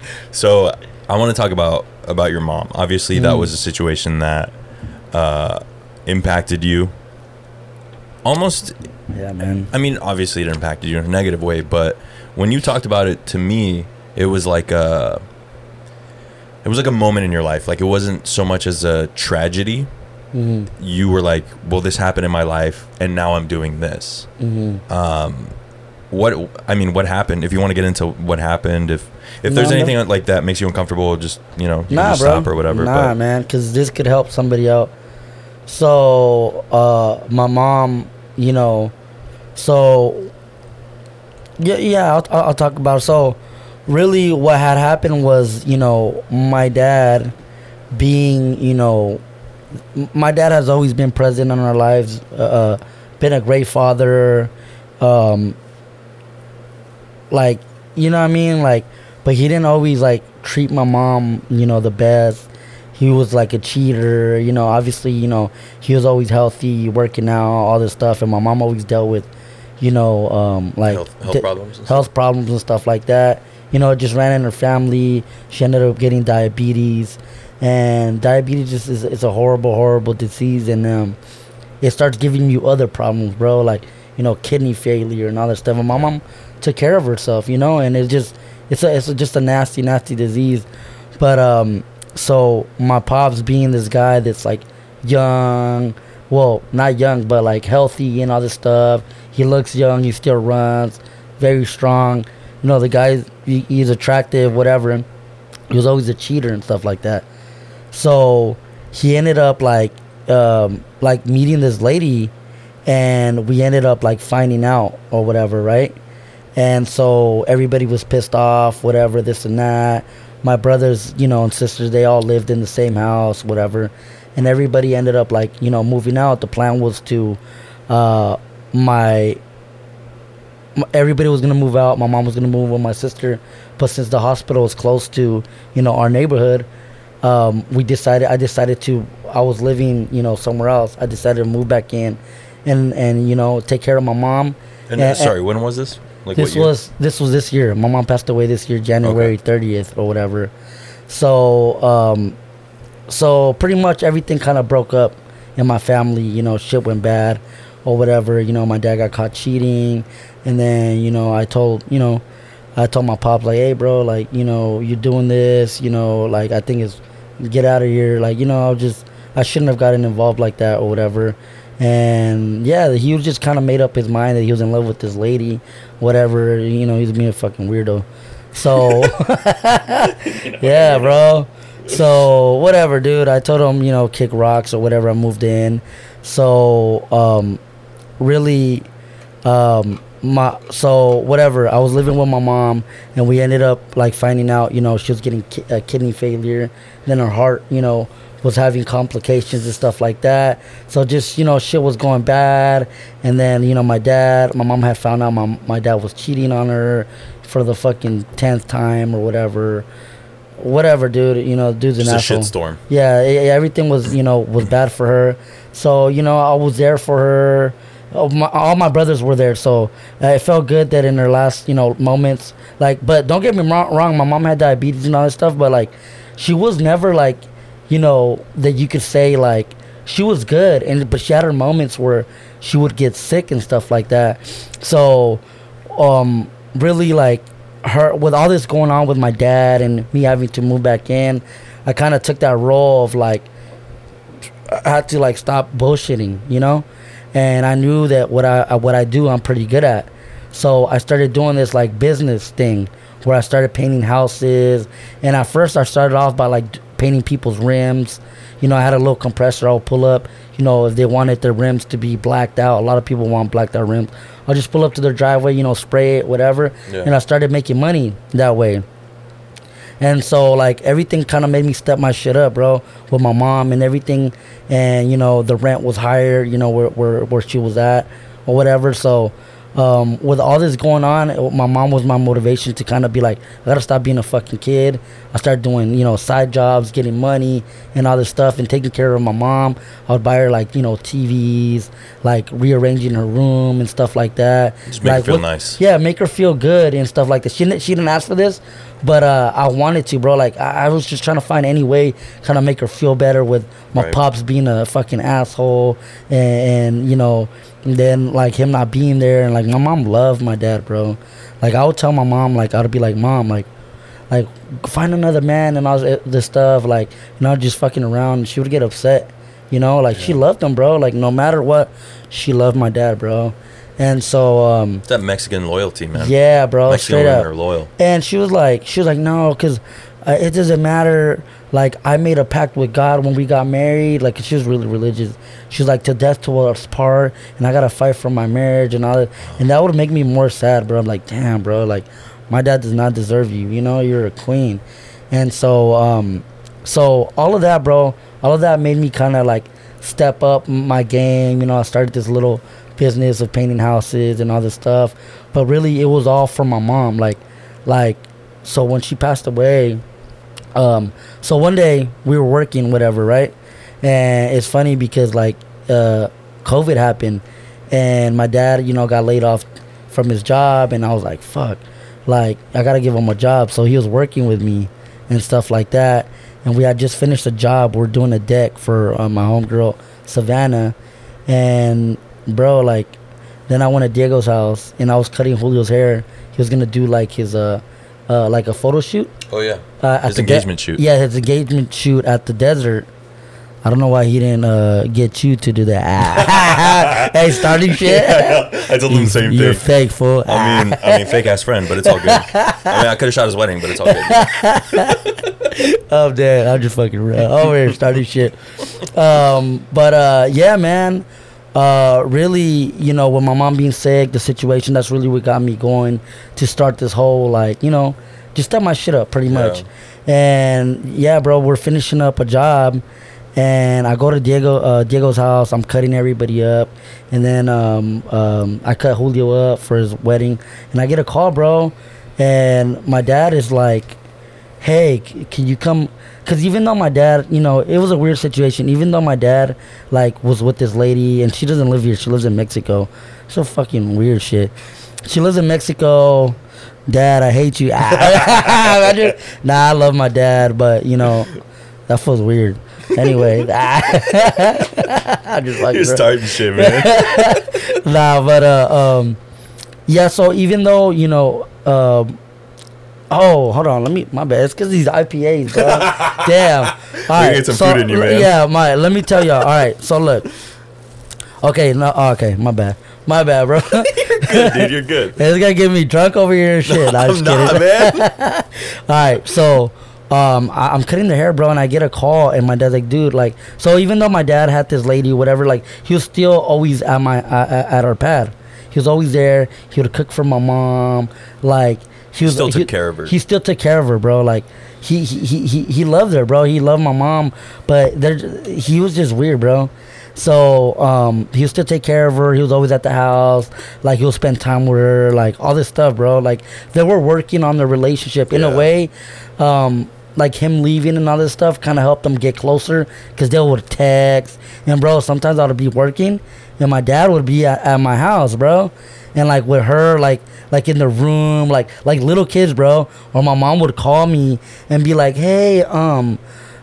so I want to talk about about your mom. Obviously, that Mm. was a situation that uh, impacted you. Almost, Yeah, man. I mean, obviously it impacted you in a negative way, but when you talked about it to me, it was like a, it was like a moment in your life. Like it wasn't so much as a tragedy, Mhm. you were like, well, this happened in my life, and now I'm doing this. Mhm. Um, what I mean, what happened? If you want to get into what happened, if if there's no. anything like that makes you uncomfortable, just you know, you can Nah, just stop or whatever. Nah, but man, because this could help somebody out. So, uh, my mom, you know, so yeah, yeah, I'll, I'll I'll talk about. It. So, really, what had happened was, you know, my dad being, you know, my dad has always been present in our lives, uh, been a great father, um, like, you know what I mean, like, but he didn't always like treat my mom, you know, the best. He was like a cheater, you know. Obviously, you know, he was always healthy, working out, all this stuff, and my mom always dealt with, you know, um, like health, health problems. and health problems and stuff like that. You know, it just ran in her family. She ended up getting diabetes, and diabetes just is it's a horrible, horrible disease, and um, it starts giving you other problems, bro. Like you know, kidney failure and all that stuff. And my mom took care of herself, you know, and it's just it's a it's just a nasty, nasty disease. But um, so my pops being this guy that's like young, well, not young, but like healthy and all this stuff. He looks young. He still runs, very strong. You know, the guy he, he's attractive, whatever. He was always a cheater and stuff like that. So he ended up like um, like meeting this lady, and we ended up like finding out or whatever, right? And so everybody was pissed off, whatever, this and that. My brothers, you know, and sisters, they all lived in the same house, whatever. And everybody ended up like, you know, moving out. The plan was to, uh, my, m- everybody was gonna move out. My mom was gonna move with my sister, but since the hospital was close to, you know, our neighborhood, um, we decided. I decided to. I was living, you know, somewhere else. I decided to move back in, and and you know, take care of my mom. And, And- sorry, when was this? Like this was this was this year. My mom passed away this year, January thirtieth or whatever. So um, so pretty much everything kind of broke up in my family. You know, shit went bad or whatever. You know, my dad got caught cheating, and then you know I told you know I told my pops like, hey bro, like you know you're doing this. You know, like I think it's get out of here. Like you know I was just I shouldn't have gotten involved like that or whatever. And yeah, he was just kind of made up his mind that he was in love with this lady, whatever. You know, he's being a fucking weirdo. So yeah, bro. So whatever, dude. I told him, you know, kick rocks or whatever. I moved in. So um, really, um, my so whatever. I was living with my mom, and we ended up like finding out, you know, she was getting ki- uh, kidney failure. Then her heart, you know, was having complications and stuff like that. So just you know, shit was going bad. And then you know, my dad, my mom had found out my my dad was cheating on her for the fucking tenth time or whatever. Whatever, dude. You know, dude's an Just a asshole. shitstorm. Yeah, e- everything was you know was bad for her. So you know I was there for her. Oh, my, all my brothers were there, so uh, it felt good that in her last you know moments, like. But don't get me wrong, wrong. My mom had diabetes and all that stuff, but like, she was never like, you know, that you could say like she was good, and but she had her moments where she would get sick and stuff like that. So, um, really like her with all this going on with my dad and me having to move back in, I kind of took that role of like I had to like stop bullshitting, you know, and I knew that what I what I do I'm pretty good at, so I started doing this like business thing where I started painting houses, and at first I started off by like painting people's rims. You know, I had a little compressor I would pull up. You know, if they wanted their rims to be blacked out, a lot of people want blacked out rims. I'll just pull up to their driveway, you know, spray it, whatever, Yeah. and I started making money that way. And so like everything kind of made me step my shit up, bro, with my mom and everything. And you know the rent was higher, you know where where where she was at or whatever. So um, with all this going on, my mom was my motivation to kind of be like, I gotta stop being a fucking kid. I started doing you know side jobs, getting money and all this stuff, and taking care of my mom. I would buy her like you know TVs, like rearranging her room and stuff like that. Just make her feel what- nice. yeah, make her feel good and stuff like that. She didn't, she didn't ask for this, but uh, I wanted to, bro. Like I, I was just trying to find any way, kind of make her feel better with my Right. pops being a fucking asshole, and, and you know, and then like him not being there, and like my mom loved my dad, bro. Like I would tell my mom, like I would be like, mom, like. Like find another man and all this stuff like you know just fucking around. She would get upset You know, like she loved him, bro. Like no matter what, she loved my dad, bro. And so, um, It's that Mexican loyalty, man. yeah, bro, Mexican straight up. are loyal. And she was like, she was like, no, because uh, it doesn't matter. Like I made a pact with God when we got married. Like she was really religious. She was like, to death to us part, and I gotta fight for my marriage and all that. And that would make me more sad, bro. I'm like, damn, bro, like my dad does not deserve you. You know, you're a queen. And so, um, so all of that, bro, all of that made me kind of like step up my game. You know, I started this little business of painting houses and all this stuff. But really, it was all from my mom. Like, like, so when she passed away, um, so one day we were working, whatever, right? And it's funny because like, uh, COVID happened, and my dad, you know, got laid off from his job, and I was like, fuck, like I gotta give him a job. So he was working with me and stuff like that. And we had just finished a job. We're doing a deck for uh, my homegirl Savannah, and bro, like, then I went to Diego's house and I was cutting Julio's hair. He was gonna do like his uh, uh like a photo shoot. Oh yeah. Uh, at His the de- engagement shoot. Yeah, his engagement shoot at the desert. I don't know why he didn't uh, get you to do that. hey, starting shit. I told him the same thing. You're thing. fake fool. I mean, I mean, fake ass friend, but it's all good. I mean, I could have shot his wedding, but it's all good. I'm dead. I'm just fucking real. Over here starting shit. Um, but uh, yeah, man. Uh, really, you know, with my mom being sick, the situation that's really what got me going to start this whole like, you know, just step my shit up pretty much. And yeah, bro, we're finishing up a job, and I go to Diego uh, Diego's house. I'm cutting everybody up, and then um, um, I cut Julio up for his wedding, and I get a call, bro, and my dad is like hey, c- can you come? Because even though my dad, you know, it was a weird situation. Even though my dad, like, was with this lady, and she doesn't live here. She lives in Mexico. So fucking weird shit. She lives in Mexico. Dad, I hate you. I just- nah, I love my dad, but you know, that feels weird. Anyway, I just fucking You're starting shit, man. nah, but uh, um, yeah. So even though you know, um, oh, hold on, let me. My bad. It's because these IPAs, bro. Damn. All right. get some so, food in you, man. Yeah, my. Let me tell y'all. All right. So look. Okay. No. oh, okay. My bad. My bad, bro. good, dude. You're good. It's gonna get me drunk over here and shit. Nah, I'm I'm just not, man. All right, so um, I, I'm cutting the hair, bro, and I get a call, and my dad's like, "Dude, like, so even though my dad had this lady, whatever, like, he was still always at my uh, at our pad. He was always there. He would cook for my mom, like." He was, Still took he- care of her. He still took care of her, bro. Like he he, he, he he loved her, bro. He loved my mom, but there he was just weird, bro. So um, he would still take care of her. He was always at the house. Like he'll spend time with her. Like all this stuff, bro. Like they were working on their relationship in Yeah. a way. Um, like him leaving and all this stuff kind of helped them get closer because they would text. And bro, sometimes I would be working, and my dad would be at, at my house, bro. And like with her, like like in the room, like like little kids, bro. Or my mom would call me and be like, "Hey, um,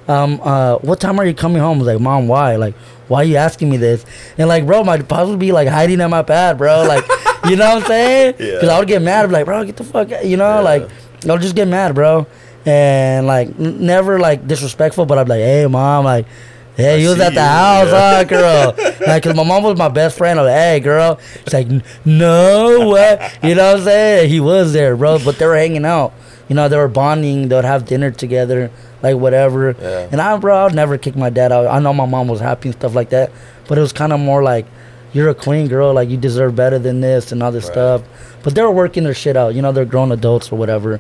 um, uh, what time are you coming home?" I was like, "Mom, why? Like, why are you asking me this?" And like, bro, my pops would be like hiding at my pad, bro. Like, you know what I'm saying? Yeah. Because I would get mad, I'd be like, "Bro, get the fuck," out," you know, Yeah. like I'll just get mad, bro. And like n- never like disrespectful, but I'm like, "Hey, mom, like." Hey, I he was at the you, house, yeah. huh, girl? like, cause my mom was my best friend. I'm like, hey, girl. She's like, no, what? You know what I'm saying? He was there, bro. But they were hanging out. You know, they were bonding. They would have dinner together, like whatever. Yeah. And I, bro, I'd never kick my dad out. I know my mom was happy and stuff like that. But it was kind of more like, you're a queen, girl. Like, you deserve better than this and all this Right. stuff. But they were working their shit out. You know, they're grown adults or whatever.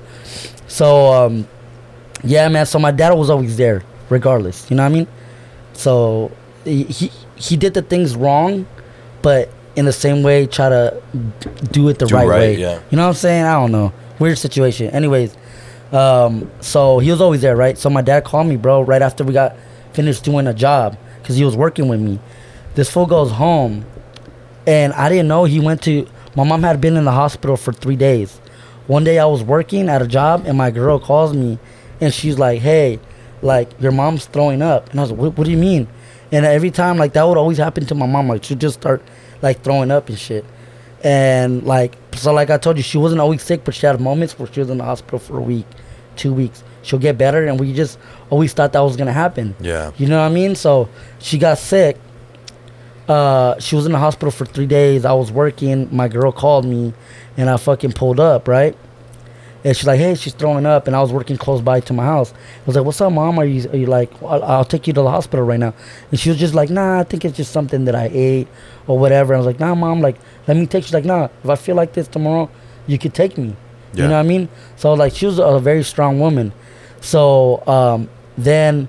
So, um, yeah, man. So my dad was always there, regardless. You know what I mean? So he he, did the things wrong, but in the same way, try to do it the Do right, right, way. yeah. You know what I'm saying? I don't know. Weird situation. Anyways, um, so he was always there, right? So my dad called me, bro, right after we got finished doing a job, cause he was working with me. This fool goes home, and I didn't know he went to. My mom had been in the hospital for three days. One day I was working at a job, and my girl calls me, and she's like, "Hey, like your mom's throwing up," and I was like, "What, what do you mean?" And every time, like that would always happen to my mom. Like she'd just start like throwing up and shit. And like so, like I told you, she wasn't always sick, but she had moments where she was in the hospital for a week, two weeks. she'll get better, and we just always thought that was gonna happen. Yeah. You know what I mean? So she got sick. Uh, she was in the hospital for three days. I was working. My girl called me, and I fucking pulled up, right? And she's like, "Hey, she's throwing up," and I was working close by to my house. I was like, "What's up, mom? Are you, are you like? I'll, I'll take you to the hospital right now." And she was just like, "Nah, I think it's just something that I ate or whatever." I was like, "Nah, mom, like, let me take." She's like, "Nah, if I feel like this tomorrow, you could take me." Yeah. You know what I mean? So like, she was a very strong woman. So um, then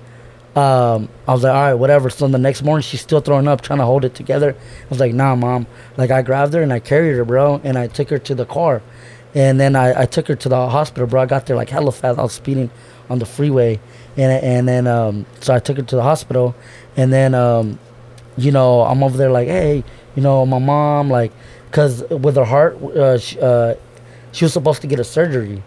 um, I was like, all right, whatever. So the next morning, she's still throwing up, trying to hold it together. I was like, nah, mom. Like, I grabbed her and I carried her, bro, and I took her to the car. And then I, I took her to the hospital, bro. I got there like hella fast. I was speeding on the freeway. And, and then, um, so I took her to the hospital. And then, um, you know, I'm over there like, hey, you know, my mom, like, because with her heart, uh, she, uh, she was supposed to get a surgery.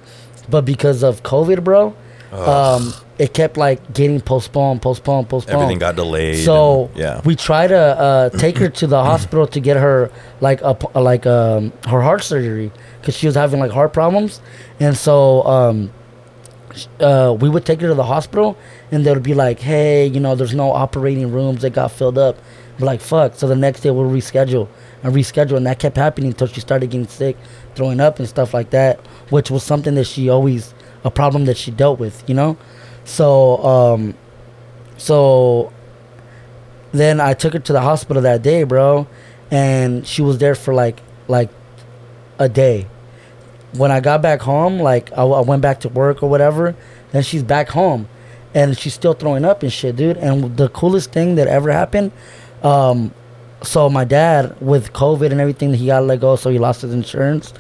But because of COVID, bro, um, it kept like getting postponed, postponed, postponed. Everything got delayed. So and- yeah. we try to uh, take her to the hospital to get her like a like um, her heart surgery because she was having like heart problems, and so um, uh, we would take her to the hospital, and they would be like, "Hey, you know, there's no operating rooms; they got filled up." We're like, "Fuck!" So the next day we'll reschedule and reschedule, and that kept happening until she started getting sick, throwing up and stuff like that, which was something that she always a problem that she dealt with, you know. So um, so then I took her to the hospital that day, bro, and she was there for like like a day. When I got back home, like I, I went back to work or whatever, then she's back home, and she's still throwing up and shit, dude. And the coolest thing that ever happened, um, so my dad with COVID and everything, he got let go, so he lost his insurance.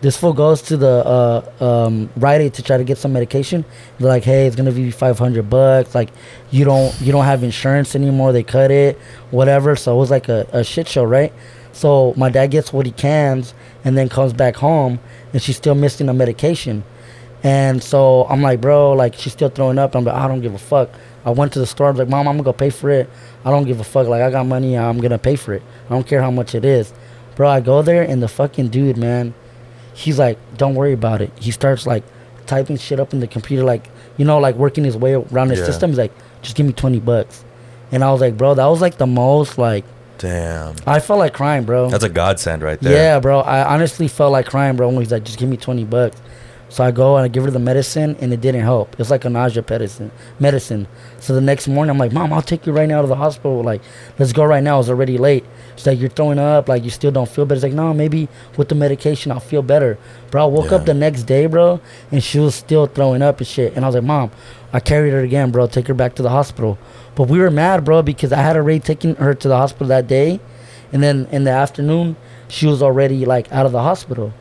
This fool goes to the uh, um, Rite Aid to try to get some medication. They're like, "Hey, it's gonna be five hundred bucks. Like, you don't you don't have insurance anymore. They cut it, whatever." So it was like a, a shit show, right? So my dad gets what he cans and then comes back home, and she's still missing the medication. And so I'm like, bro, like she's still throwing up. I'm like, I don't give a fuck. I went to the store. I was like, mom, I'm gonna go pay for it. I don't give a fuck. Like I got money. I'm gonna pay for it. I don't care how much it is, bro. I go there and the fucking dude, man, he's like, don't worry about it. He starts like typing shit up in the computer, like you know, like working his way around his Yeah. system. He's like, just give me twenty bucks. And I was like, bro, that was like the most like Damn. I felt like crying, bro. That's a godsend right there. Yeah, bro. I honestly felt like crying, bro. When he's like, just give me 20 bucks. So I go and I give her the medicine, and it didn't help. It's like a nausea medicine. Medicine. So the next morning, I'm like, Mom, I'll take you right now to the hospital. Like, let's go right now. It's already late. She's like, You're throwing up. Like, you still don't feel better. It's like, No, maybe with the medication, I'll feel better. Bro, I woke up the next day, bro, and she was still throwing up and shit. And I was like, Mom, I carried her again, bro. Take her back to the hospital. But we were mad, bro, because I had already taken her to the hospital that day. And then in the afternoon, she was already like out of the hospital.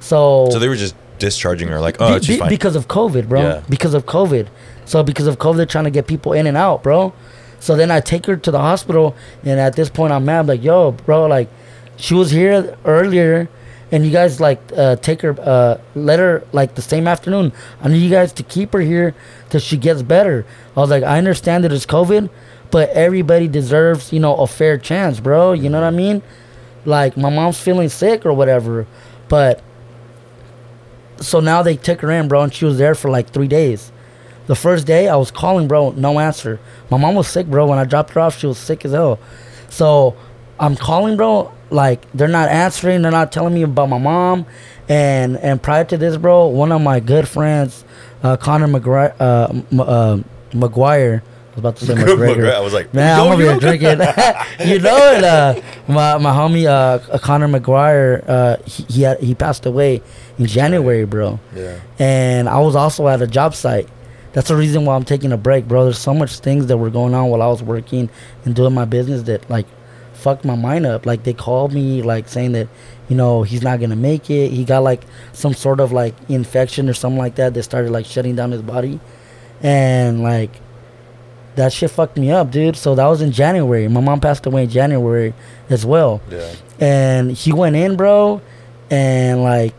So, So they were just discharging her, like, oh, be- she's be- fine. because of COVID, bro. Yeah. Because of COVID. So because of COVID, trying to get people in and out, bro. So then I take her to the hospital, and at this point, I'm mad. I'm like, yo, bro, like, she was here earlier, and you guys like uh, take her, uh, let her like the same afternoon. I need you guys to keep her here till she gets better. I was like, I understand that it's COVID, but everybody deserves, you know, a fair chance, bro. You know what I mean? Like my mom's feeling sick or whatever, but so now they took her in, bro, and she was there for like three days. The first day I was calling, bro, no answer. My mom was sick, bro. When I dropped her off, she was sick as hell. So I'm calling, bro. Like they're not answering. They're not telling me about my mom. And and prior to this, bro, one of my good friends, uh, Connor McGuire, uh, uh, McGuire. I was about to say McGregor. I was like, Man, I'm over here drinking. you know it. Uh, my my homie uh, Connor McGuire. Uh, he he, had, he passed away in January, bro. Yeah. And I was also at a job site. That's the reason why I'm taking a break, bro. There's so much things that were going on while I was working and doing my business that like fucked my mind up. Like they called me like saying that, you know, he's not gonna make it. He got like some sort of like infection or something like that that started like shutting down his body. And like that shit fucked me up, dude. So that was in January. My mom passed away in January as well Yeah. and he went in, bro, and like,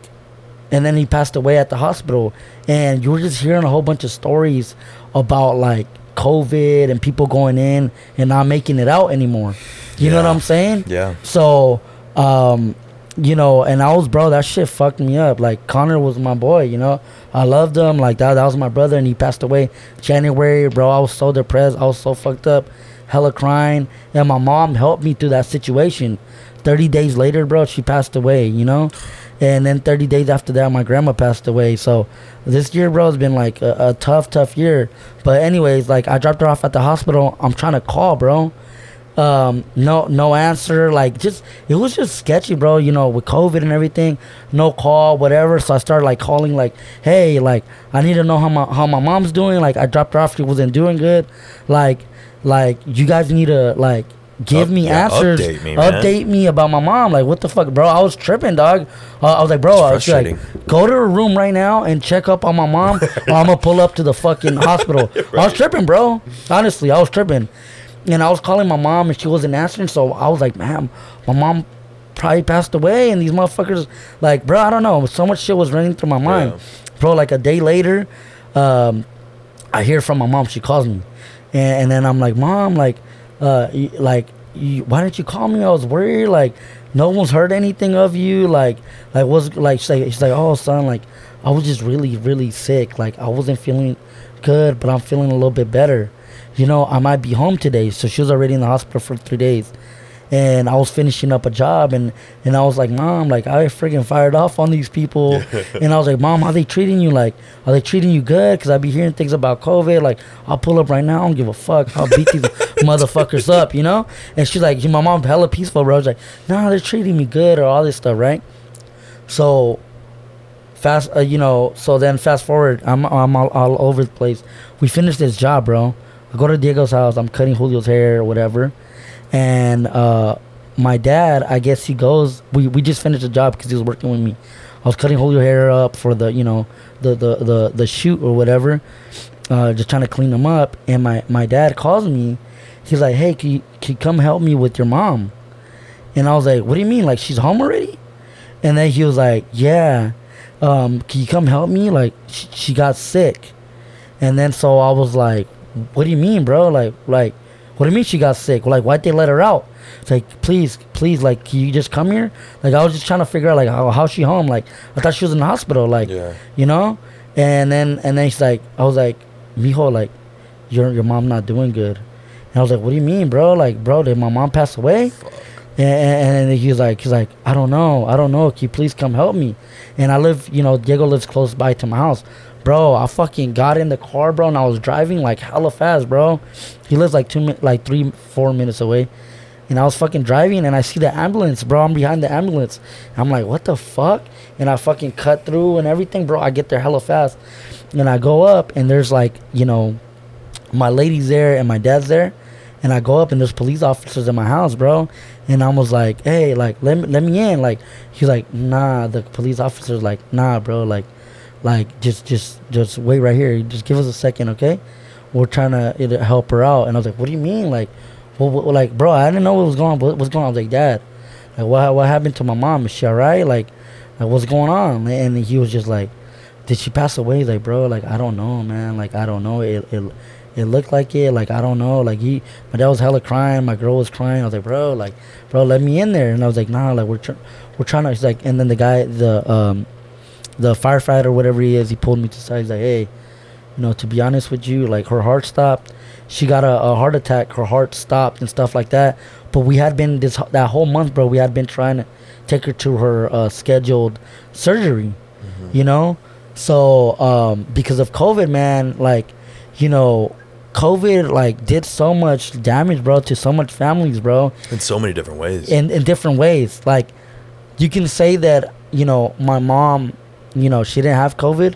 and then he passed away at the hospital. And you were just hearing a whole bunch of stories about like COVID and people going in and not making it out anymore. You know what I'm saying? Yeah. So, um, you know, and I was, bro, that shit fucked me up. Like Connor was my boy, you know. I loved him. Like that, that was my brother, and he passed away January, bro. I was so depressed. I was so fucked up, hella crying. And my mom helped me through that situation. Thirty days later, bro, she passed away. You know, and then 30 days after that, my grandma passed away. So this year, bro, has been like a, a tough, tough year. But anyways, like I dropped her off at the hospital. I'm trying to call, bro um no no answer like just it was just sketchy bro you know with covid and everything no call whatever. So i started like calling like hey like i need to know how my how my mom's doing. Like i dropped her off she wasn't doing good. Like like you guys need to like give Up- me yeah, answers. update me, update me about my mom. Like what the fuck bro? I was tripping dog. Uh, i was like bro I was like go to her room right now and check up on my mom or i'm gonna pull up to the fucking hospital. I was tripping bro. Honestly i was tripping and I was calling my mom and she wasn't answering. So I was like, man, my mom probably passed away. And these motherfuckers, like, bro, I don't know. So much shit was running through my mind. Bro, like a day later, um, I hear from my mom. She calls me. And, and then I'm like, mom, like, uh, y- like, you, why didn't you call me? I was worried. Like, no one's heard anything of you. Like, like, what's like? She's like, she's like, oh, son, like, I was just really, really sick. Like, I wasn't feeling good, but I'm feeling a little bit better. You know, I might be home today. So she was already in the hospital for three days. And I was finishing up a job, and, and I was like, Mom, like, I freaking fired off on these people. and I was like, Mom, how they treating you? Like, are they treating you good? Because I'd be hearing things about COVID. Like, I'll pull up right now. I don't give a fuck. I'll beat these motherfuckers up, you know? And she's like, My mom hella peaceful, bro. I was like, Nah, they're treating me good or all this stuff, right? So fast uh, you know so then fast forward i'm, I'm all, all over the place we finished this job bro i go to diego's house i'm cutting julio's hair or whatever. And uh my dad i guess he goes we, we just finished the job because he was working with me. I was cutting julio's hair up for the you know the the the, the shoot or whatever uh just trying to clean him up. And my my dad calls me. He's like hey can you, can you come help me with your mom? And i was like what do you mean? Like she's home already? And then he was like, "Yeah, um, can you come help me? Like, she, she got sick." And then so I was like, "What do you mean, bro? Like, like, what do you mean she got sick? Like, why'd they let her out?" It's like, "Please, please, like, can you just come here?" Like, I was just trying to figure out like how how's she home? Like, I thought she was in the hospital. Like, Yeah. you know. And then and then she's like, I was like, "Mijo, like, your your mom not doing good." And I was like, "What do you mean, bro? Like, bro, did my mom pass away?" And, and, and he's like, he's like, I don't know, I don't know. Can you please come help me? And I live, you know, Diego lives close by to my house, bro. I fucking got in the car, bro, and I was driving like hella fast, bro. He lives like two, like three, four minutes away, and I was fucking driving, and I see the ambulance, bro. I'm behind the ambulance. I'm like, what the fuck? And I fucking cut through and everything, bro. I get there hella fast, and I go up, and there's like, you know, my lady's there and my dad's there. And I go up and there's police officers in my house, bro. And I was like, hey, like let me let me in. Like he's like, nah. The police officer's like, nah, bro. Like, like just just just wait right here. Just give us a second, okay? We're trying to help her out. And I was like, what do you mean? Like, what, like, bro, I didn't know what was going on. What, what's going on? I was like, dad, like what what happened to my mom? Is she alright? Like, like what's going on? And he was just like, did she pass away? He's like, bro, like I don't know, man. Like I don't know. It it it looked like it. Like I don't know. Like he, my dad was hella crying. My girl was crying. I was like, bro, like, bro, let me in there. And I was like, nah, like we're tr- we're trying to. He's like, and then the guy, the um, the firefighter, whatever he is, he pulled me to the side. He's like, hey, you know, to be honest with you, like her heart stopped. She got a, a heart attack. Her heart stopped and stuff like that. But we had been this that whole month, bro. We had been trying to take her to her uh, scheduled surgery. You know, so um, because of COVID, man, like, you know, COVID like did so much damage, bro, to so much families, bro In so many different ways. in in different ways. Like you can say that you know my mom, you know she didn't have COVID,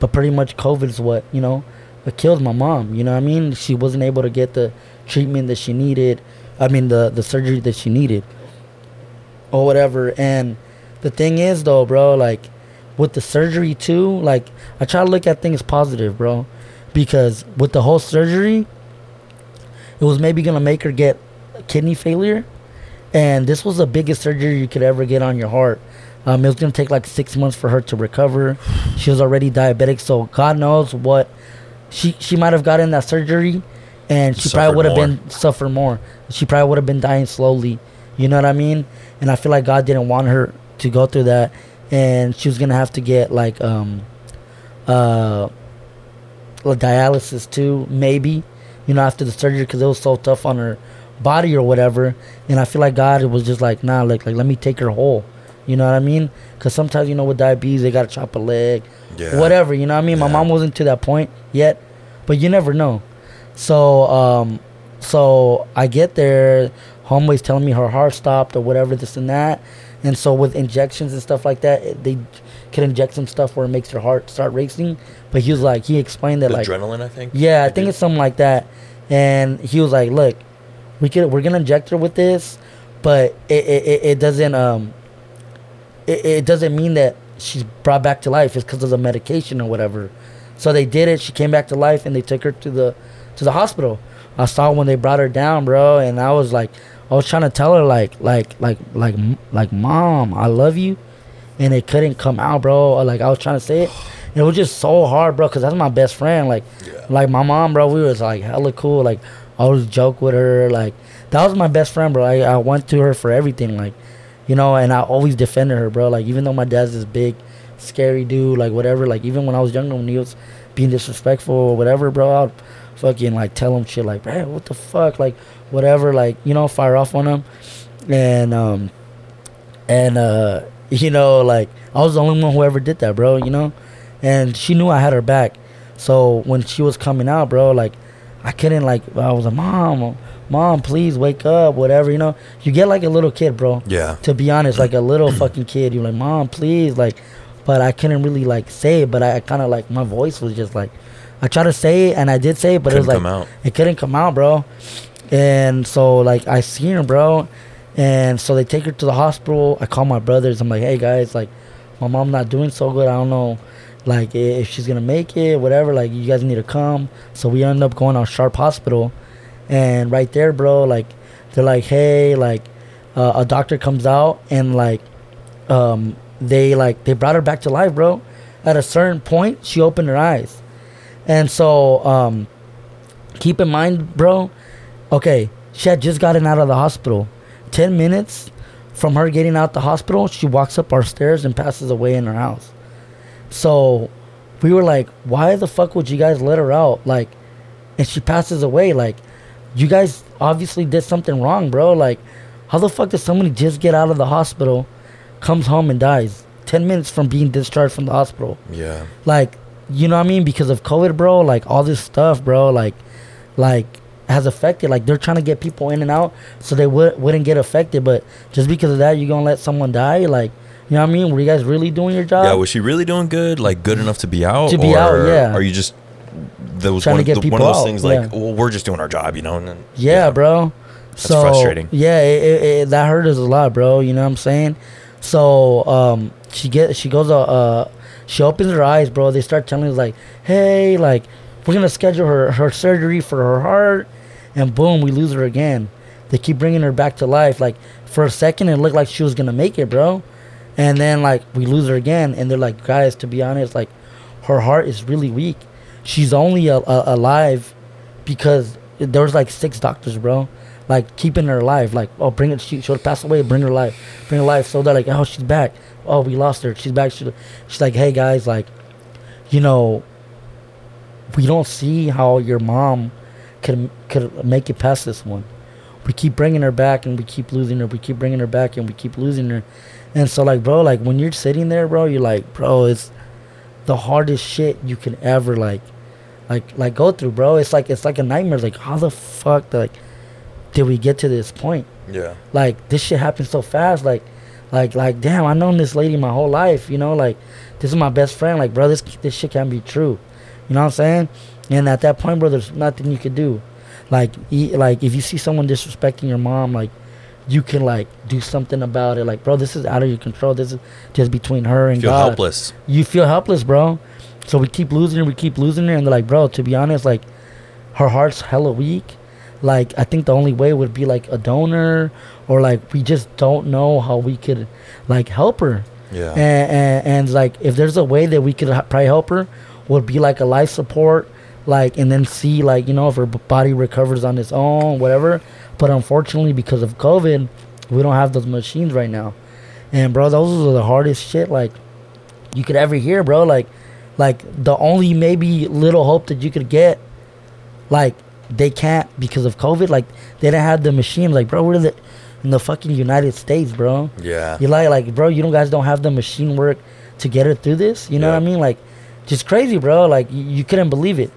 but pretty much COVID is what you know what killed my mom. You know what I mean? She wasn't able to get the treatment that she needed. I mean the the surgery that she needed, or whatever. And the thing is though, bro, like with the surgery too, like I try to look at things positive, bro, because with the whole surgery, it was maybe gonna make her get kidney failure and this was the biggest surgery you could ever get on your heart. Um, it was gonna take like six months for her to recover. She was already diabetic, so God knows what she she might have gotten that surgery, and she probably would have been suffer more. She probably would have been dying slowly. You know what I mean? And I feel like God didn't want her to go through that, and she was gonna have to get like um uh, dialysis too, maybe. You know, after the surgery, because it was so tough on her body or whatever. And I feel like God was just like, nah, like, like let me take her whole. You know what I mean? Because sometimes, you know, with diabetes, they got to chop a leg, Yeah. whatever. You know what I mean? My mom wasn't to that point yet, but you never know. So, um, so I get there, homeboy's telling me her heart stopped or whatever, this and that. And so with injections and stuff like that, it- they can inject some stuff where it makes your heart start racing. But he was like, he explained that like, Adrenaline, I think. yeah, I They think do. it's something like that. And he was like, "Look, we could we're gonna inject her with this, but it it, it, it doesn't um it, it doesn't mean that she's brought back to life. It's because of the medication or whatever. So they did it. She came back to life, and they took her to the to the hospital. I saw when they brought her down, bro, and I was like, I was trying to tell her like like like like like mom, I love you, and it couldn't come out, bro. Like I was trying to say it. And it was just so hard, bro, because that's my best friend. Like, Yeah. like my mom, bro, we was like hella cool. Like, I always joke with her. Like, that was my best friend, bro. I, I went to her for everything. Like, you know, and I always defended her, bro. Like, even though my dad's this big, scary dude, like, whatever. Like, even when I was younger, when he was being disrespectful or whatever, bro, I'd fucking, like, tell him shit like, man, what the fuck? Like, whatever. Like, you know, fire off on him. And, um, and, uh, you know, like, I was the only one who ever did that, bro, you know? And she knew I had her back. So when she was coming out, bro, like, I couldn't, like, I was like, Mom, Mom, please wake up, whatever, you know? You get like a little kid, bro Yeah. to be honest, like a little fucking kid. You're like, mom, please, like, but I couldn't really like say it. But I, kind of like my voice was just like, I tried to say it and I did say it, but Couldn't it was like it couldn't come out, bro. And so like I seen her, bro, and so they take her to the hospital. I call my brothers. I'm like, hey guys, like, my mom not doing so good. I don't know, like if she's gonna make it, whatever. Like you guys need to come. So we end up going on Sharp Hospital, and right there, bro, like they're like, hey, like uh, a doctor comes out and like um they like they brought her back to life, bro. At a certain point, she opened her eyes, and so um keep in mind, bro. Okay, she had just gotten out of the hospital. Ten minutes from her getting out the hospital, she walks up our stairs and passes away in her house. So we were like, why the fuck would you guys let her out? Like, and she passes away. Like, you guys obviously did something wrong, bro. Like, how the fuck does somebody just get out of the hospital, comes home and dies? 10 minutes from being discharged from the hospital. Yeah. Like, you know what I mean? Because of COVID, bro. Like, all this stuff, bro. Like, like, has affected. Like, they're trying to get people in and out so they would, wouldn't get affected. But just because of that, you're going to let someone die? Like, you know what I mean? Were you guys really doing your job? Yeah. Was she really doing good? Like good enough to be out? To be out, yeah. Are you just that was Trying one, to get the- one of those out, things like, yeah. well, we're just doing our job, you know? And then, Yeah, bro. so, frustrating. Yeah, it, it, it, that hurt us a lot, bro. You know what I'm saying? So um, she get she goes uh, uh she opens her eyes, bro. They start telling us like, hey, like we're gonna schedule her her surgery for her heart, and boom, we lose her again. They keep bringing her back to life. Like for a second, it looked like she was gonna make it, bro, and then like we lose her again, and they're like, guys, to be honest, like her heart is really weak. She's only a, a, alive because there was like six doctors, bro, like keeping her alive. Like, oh, bring it. She, she'll pass away. Bring her alive. Bring her alive. So they're like, oh, she's back. Oh, we lost her. She's back. She, she's like, hey guys, like, you know, we don't see how your mom could could make it past this one. We keep bringing her back and we keep losing her. We keep bringing her back and we keep losing her. And so like, bro, like when you're sitting there, bro, you're like, bro, it's the hardest shit you can ever like like like go through, bro. It's like it's like a nightmare. Like how the fuck like did we get to this point? Yeah. Like this shit happened so fast. Like like like damn, I known this lady my whole life. You know, like this is my best friend. Like bro, this this shit can't be true. You know what I'm saying? And at that point, bro, there's nothing you could do. Like e- like if you see someone disrespecting your mom, like you can like do something about it. Like bro, this is out of your control. This is just between her and you Feel God helpless. you feel helpless, bro. So we keep losing her, we keep losing her, and they're like, bro, to be honest, like, her heart's hella weak. Like, I think the only way would be like a donor, or like we just don't know how we could, like, help her. Yeah. And, and, and like, if there's a way that we could h- probably help her, would be like a life support, like, and then see like you know if her body recovers on its own, whatever. But unfortunately, because of COVID, we don't have those machines right now. And bro, those are the hardest shit like you could ever hear, bro. Like, like the only maybe little hope that you could get, like they can't because of COVID. Like they didn't have the machine. Like bro, we're the in the fucking United States, bro. Yeah. You like like bro, you don't guys don't have the machine work to get it through this. You know what I mean? Like just crazy, bro. Like you, you couldn't believe it,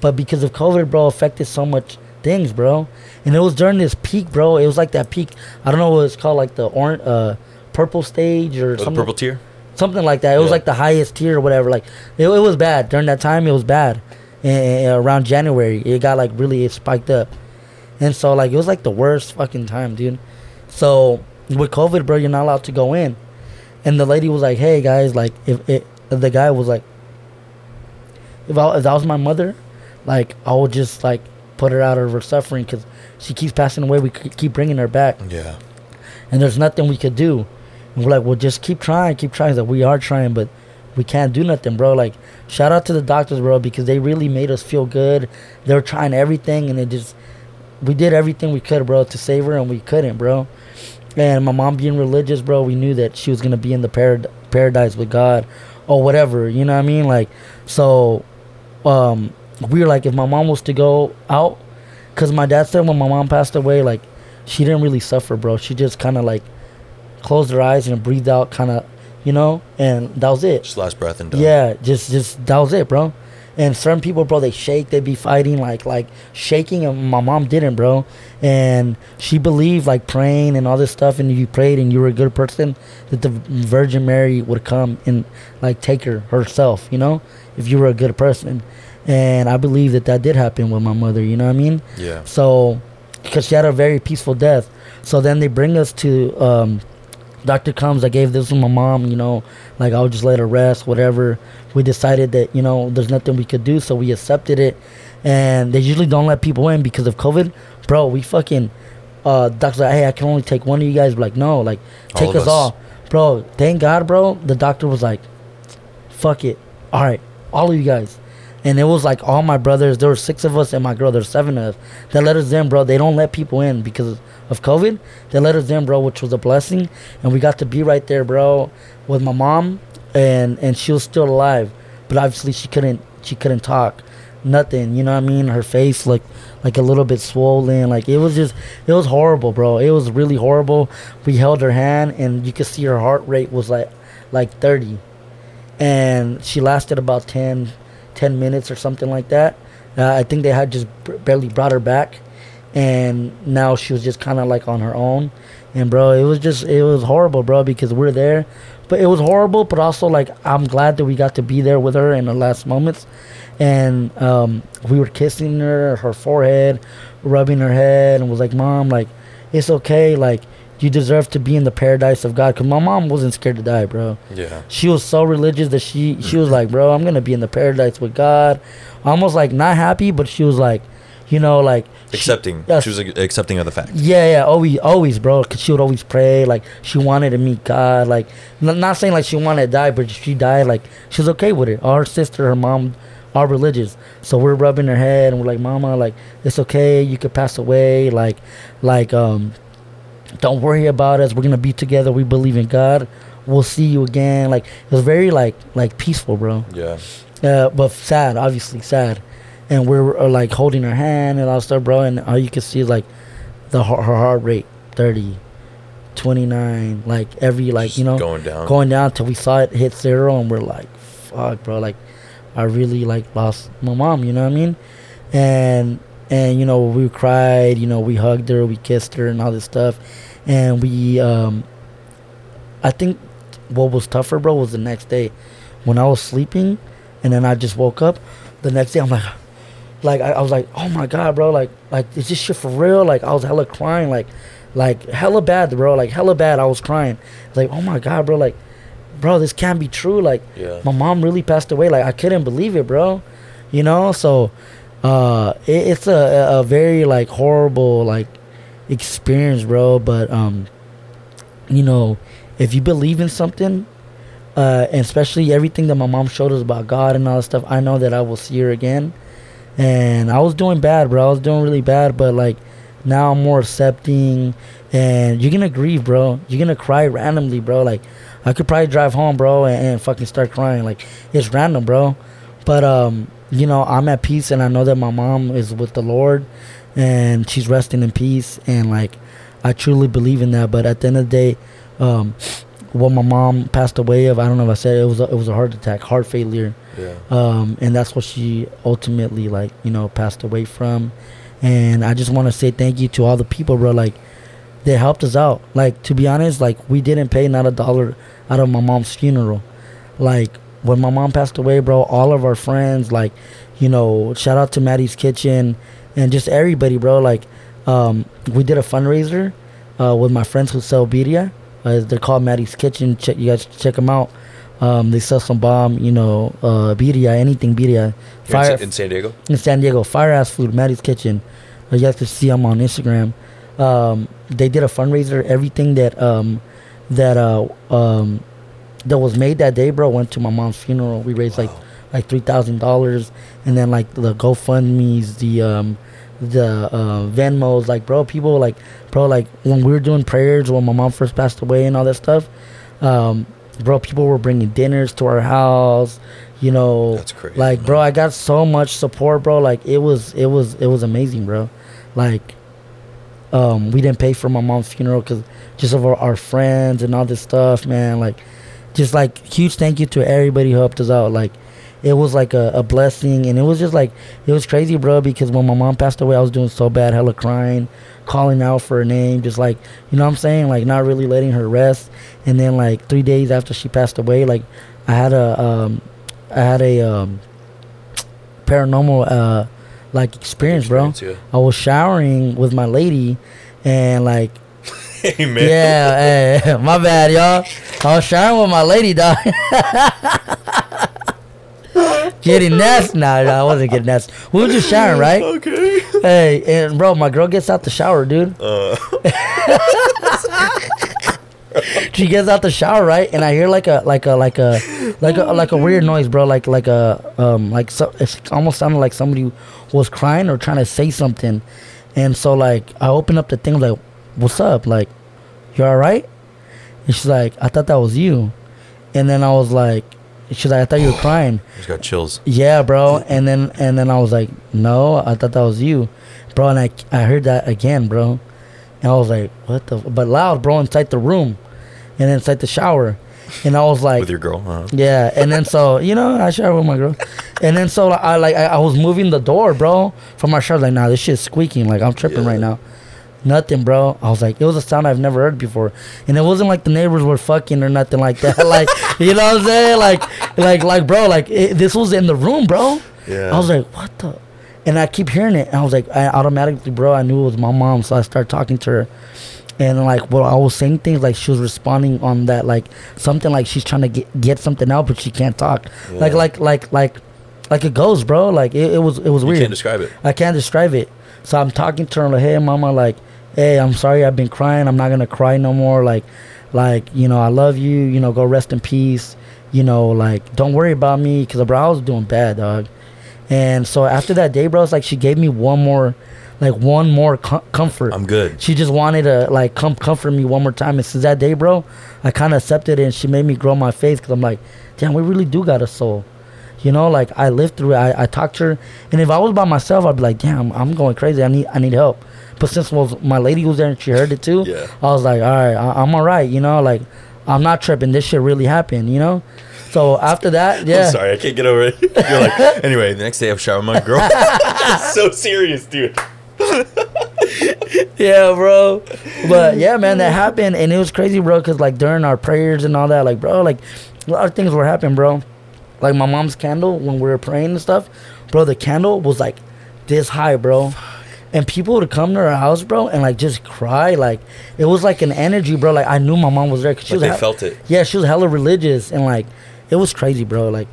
but because of COVID, bro, affected so much things, bro. And it was during this peak, bro. It was like that peak. I don't know what it's called, like the orange, uh, purple stage or Oh, the something purple tier. Something like that. It was like the highest tier or whatever. Like it, it was bad during that time. It was bad. And, around January, it got like really spiked up, and so like it was like the worst fucking time, dude. So with COVID, bro, you're not allowed to go in. And the lady was like, "Hey guys, like if it," the guy was like, "If, I, if that was my mother, like I would just like put her out of her suffering because she keeps passing away. We keep bringing her back." Yeah. and there's nothing we could do. We're like, well, just keep trying, keep trying. That we are trying, but we can't do nothing, bro. Like, shout out to the doctors, bro, because they really made us feel good. They were trying everything, and it just, we did everything we could, bro, to save her, and we couldn't, bro. And my mom being religious, bro, we knew that she was gonna be in the parad- paradise with God, or whatever. You know what I mean? Like, so, um, we were like, if my mom was to go out, cause my dad said when my mom passed away, like, she didn't really suffer, bro. She just kind of like closed their eyes and breathe out, kind of, you know, and that was it. Just last breath and done. Yeah, just just that was it, bro. And certain people, bro, they shake, they be fighting like like shaking, and my mom didn't, bro. And she believed like praying and all this stuff, and if you prayed and you were a good person, that the Virgin Mary would come and like take her herself, you know, if you were a good person. And I believe that that did happen with my mother. You know what I mean? Yeah. So, because she had a very peaceful death. So then they bring us to um, doctor comes. I gave this to my mom. You know, like I'll just let her rest. Whatever. We decided that you know there's nothing we could do, so we accepted it. And they usually don't let people in because of COVID, bro. We fucking. Uh, doctor's like, hey, I can only take one of you guys. We're like, no, like, take of us, us. all, bro. Thank God, bro. The doctor was like, fuck it. All right, all of you guys. And it was like all my brothers. There were six of us and my girl. There's seven of us. They let us in, bro. They don't let people in because of COVID. They let us in, bro, which was a blessing. And we got to be right there, bro, with my mom, and and she was still alive, but obviously she couldn't she couldn't talk, nothing. You know what I mean? Her face looked like a little bit swollen. Like it was just it was horrible, bro. It was really horrible. We held her hand, and you could see her heart rate was like like 30 and she lasted about 10, 10 minutes or something like that. Uh, I think they had just barely brought her back, and now she was just kind of like on her own. And bro, it was just it was horrible, bro, because we're there, but it was horrible. But also like I'm glad that we got to be there with her in the last moments, and um, we were kissing her, her forehead, rubbing her head, and was like, "Mom, like it's okay, like." You deserve to be in the paradise of God. Cause my mom wasn't scared to die, bro Yeah. she was so religious that she she was like, bro, I'm gonna be in the paradise with God. Almost like not happy, but she was like, you know, like she- Accepting. yes. She was like, accepting of the fact. yeah, yeah, always, always, bro. Cause she would always pray. Like she wanted to meet God. Like n- not saying like she wanted to die, but she died. Like she was okay with it. Our sister, her mom, are religious. So we're rubbing her head and we're like, Mama, like it's okay. You could pass away. Like, like um, don't worry about us. We're gonna be together. We believe in God. We'll see you again. Like it was very like like peaceful, bro. Yeah. Uh, but sad, obviously sad. And we're uh, like holding her hand and all stuff, bro. And all you can see is like the her, her heart rate 30, 29, like every like Just you know going down. going down till we saw it hit zero, and we're like, fuck, bro. Like I really like lost my mom. You know what I mean? And and you know we cried. You know we hugged her, we kissed her, and all this stuff. And we, um, I think what was tougher, bro, was the next day when I was sleeping, and then I just woke up. The next day, I'm like, like I, I was like, oh my god, bro, like like is this shit for real? Like I was hella crying, like like hella bad, bro, like hella bad. I was crying, like oh my god, bro, like bro, this can't be true. Like Yeah. my mom really passed away. Like I couldn't believe it, bro. You know, so uh, it, it's a a very like horrible like experience, bro. But um, you know, if you believe in something, uh, and especially everything that my mom showed us about God and all that stuff, I know that I will see her again. And I was doing bad, bro. I was doing really bad, but like now I'm more accepting. And you're gonna grieve, bro. You're gonna cry randomly, bro. Like I could probably drive home, bro, and, and fucking start crying. Like it's random, bro. But um, you know, I'm at peace, and I know that my mom is with the Lord, and she's resting in peace, and like I truly believe in that. But at the end of the day, um, what my mom passed away of, I don't know if I said it, it was a, it was a heart attack, heart failure, Yeah. um, and that's what she ultimately like you know passed away from. And I just want to say thank you to all the people, bro. Like they helped us out. Like to be honest, like we didn't pay not a dollar out of my mom's funeral. Like when my mom passed away, bro, all of our friends, like you know, shout out to Maddie's Kitchen and just everybody, bro. Like um, we did a fundraiser uh, with my friends who sell birria. Uh, they're called Maddie's Kitchen. Check you guys check them out. Um, they sell some bomb, you know, uh, birria, anything birria. Here in, Sa- in San Diego. in San Diego, Fire Ass Food, Maddie's Kitchen. Uh, you guys can see them on Instagram. Um, they did a fundraiser. Everything that um, that uh, um, that was made that day, bro, went to my mom's funeral. We raised like like three thousand dollars, and then like the GoFundmes, the um, the uh, Venmos, like bro, people like bro, like when we were doing prayers when my mom first passed away and all that stuff, um, bro, people were bringing dinners to our house, you know, That's crazy, like bro, I got so much support, bro. Like it was, it was, it was amazing, bro. Like, um, we didn't pay for my mom's funeral because just of our, our friends and all this stuff, man. Like, just like huge thank you to everybody who helped us out. Like, it was like a, a blessing, and it was just like it was crazy, bro. Because when my mom passed away, I was doing so bad, hella crying, calling out for her name, just like you know what I'm saying, like not really letting her rest. And then like three days after she passed away, like I had a um, I had a um, paranormal uh, like experience, bro. Experience, I was showering with my lady, and like Hey man. yeah, hey, my bad, y'all. I was showering with my lady, dog. getting nasty. Nah, nah, I wasn't getting nasty. We were just showering, right? Okay. Hey, and bro, my girl gets out the shower, dude. Uh, She gets out the shower, right? And I hear like a like a like a like a like a weird noise, bro. Like like a um like so it almost sounded like somebody was crying or trying to say something. And so like I open up the thing like, "What's up? Like, you all right?" And she's like, "I thought that was you." And then I was like, "She's like, I thought you were crying." Just got chills. Yeah, bro. And then and then I was like, no, I thought that was you, bro. And I I heard that again, bro. And I was like, what the? But loud, bro, inside the room, and inside the shower, and I was like, With your girl, huh? yeah. And then so you know I shower with my girl, and then so I like I, I was moving the door, bro, from my shower. Like, nah, this shit's squeaking. Like I'm tripping right now. Nothing, bro. I was like, it was a sound I've never heard before, and it wasn't like the neighbors were fucking or nothing like that. like, you know what I'm saying? Like, like, like, bro, like it, this was in the room, bro. Yeah. I was like, what the? And I keep hearing it, and I was like, I automatically, bro, I knew it was my mom, so I started talking to her, and like, well, I was saying things like she was responding on that, like something like she's trying to get get something out, but she can't talk, like, Yeah. like, like, like, like a ghost, bro. Like it, it was, it was you weird. can't describe it. I can't describe it. So I'm talking to her like, hey, mama, like, hey, I'm sorry, I've been crying. I'm not gonna cry no more. Like, like, you know, I love you. You know, go rest in peace. You know, like, don't worry about me, cause bro, I was doing bad, dog. And so after that day, bro, it's like she gave me one more, like one more com- comfort. I'm good. She just wanted to like come comfort me one more time. And since that day, bro, I kind of accepted it, and she made me grow my faith because I'm like, damn, we really do got a soul. You know, like I lived through it. I, I talked to her, and if I was by myself, I'd be like, damn, I'm going crazy. I need I need help. But since was my lady was there and she heard it too, Yeah. I was like, all right, I, I'm all right. You know, like I'm not tripping. This shit really happened. You know. So after that, yeah. I'm sorry, I can't get over it. You're like, anyway, the next day I'm showering my girl. so serious, dude. yeah, bro. But yeah, man, that happened, and it was crazy, bro. Cause like during our prayers and all that, like, bro, like a lot of things were happening, bro. Like my mom's candle when we were praying and stuff, bro. The candle was like this high, bro. And people would come to her house, bro, and like just cry. Like it was like an energy, bro. Like I knew my mom was there because she Like was they hel- felt it. Yeah, she was hella religious, and like it was crazy, bro. Like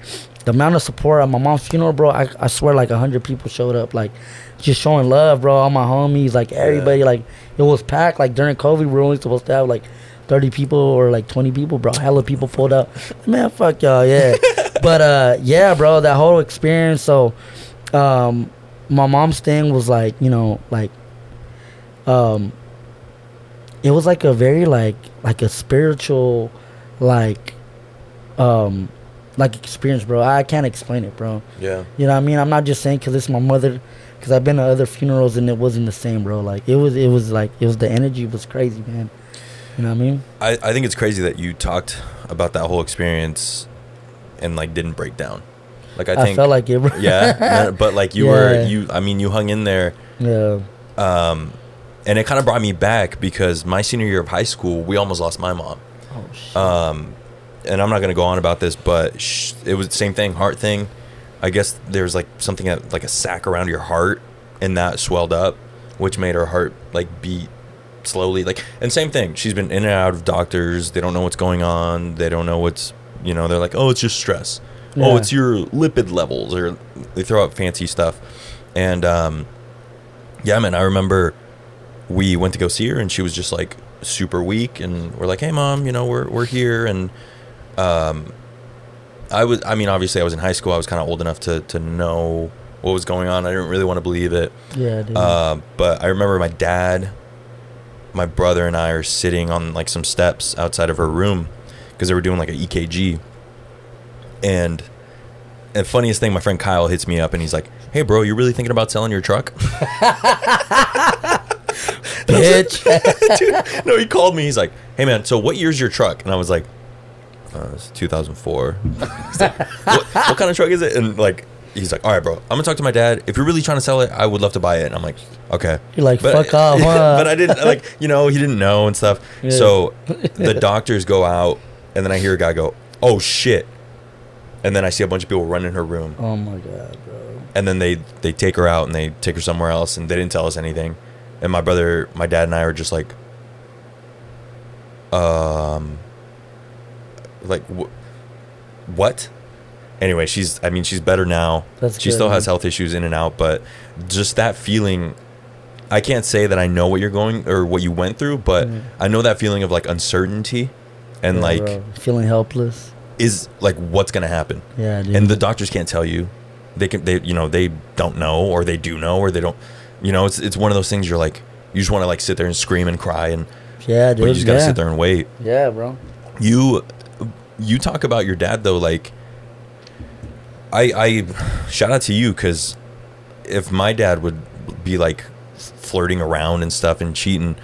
the amount of support at my mom's funeral, bro. I, I swear, like a hundred people showed up, like just showing love, bro. All my homies, like everybody, like it was packed. Like during COVID, we were only supposed to have like thirty people or like twenty people, bro. Hella people pulled up. Man, fuck y'all, yeah. but uh, yeah, bro, that whole experience. So, um, my mom's thing was like, you know, like, um, it was like a very like like a spiritual like, um, like experience, bro. I can't explain it, bro. Yeah. You know what I mean? I'm not just saying because it's my mother, because I've been to other funerals and it wasn't the same, bro. Like it was, it was like it was the energy was crazy, man. You know what I mean? I, I think it's crazy that you talked about that whole experience and like didn't break down. Like I I, think felt like it, yeah, but like you were you I mean you hung in there yeah. um and it kind of brought me back because my senior year of high school we almost lost my mom. Oh shit. Um and I'm not going to go on about this but sh- it was the same thing heart thing. I guess there's like something that, like a sac around your heart and that swelled up which made her heart like beat slowly like and same thing she's been in and out of doctors they don't know what's going on they don't know what's you know they're like oh it's just stress oh it's your lipid levels or they throw out fancy stuff. And um yeah man i remember we went to go see her and she was just like super weak and we're like hey mom you know we're, we're here. And um i was i mean obviously i was in high school. I was kind of old enough to to know what was going on. I didn't really want to believe it. Yeah, dude. uh, but I remember my dad, my brother, and I are sitting on like some steps outside of her room because they were doing like a EKG. And and funniest thing, my friend Kyle hits me up and he's like, "Hey, bro, you really thinking about selling your truck?" Bitch. Dude, no, he called me. He's like, "Hey, man, so what year's your truck?" And I was like, uh, "It's 2004." Like, what, what kind of truck is it? And like, he's like, "All right, bro, I'm gonna talk to my dad. If you're really trying to sell it, I would love to buy it." And I'm like, "Okay." You're like, But- fuck off, huh? but I didn't like, you know, he didn't know and stuff. Yeah. So the doctors go out, and then I hear a guy go, "Oh shit!" And then I see a bunch of people run in her room, oh my god, bro. and then they they take her out and they take her somewhere else, and they didn't tell us anything. And my brother, my dad, and I were just like, um, like wh- what? Anyway, she's. I mean, she's better now. That's she good, still has health issues in and out, but just that feeling. I can't say that I know what you're going or what you went through, but Mm. I know that feeling of like uncertainty, and Yeah, like bro. feeling helpless. Is like what's gonna happen Yeah, dude. and the doctors can't tell you they can they you know they don't know or they do know or they don't you know it's it's one of those things you're like you just want to like sit there and scream and cry and yeah, dude. but you just gotta yeah. sit there and wait Yeah, bro. you you talk about your dad though like i i shout out to you because if my dad would be like flirting around and stuff and cheating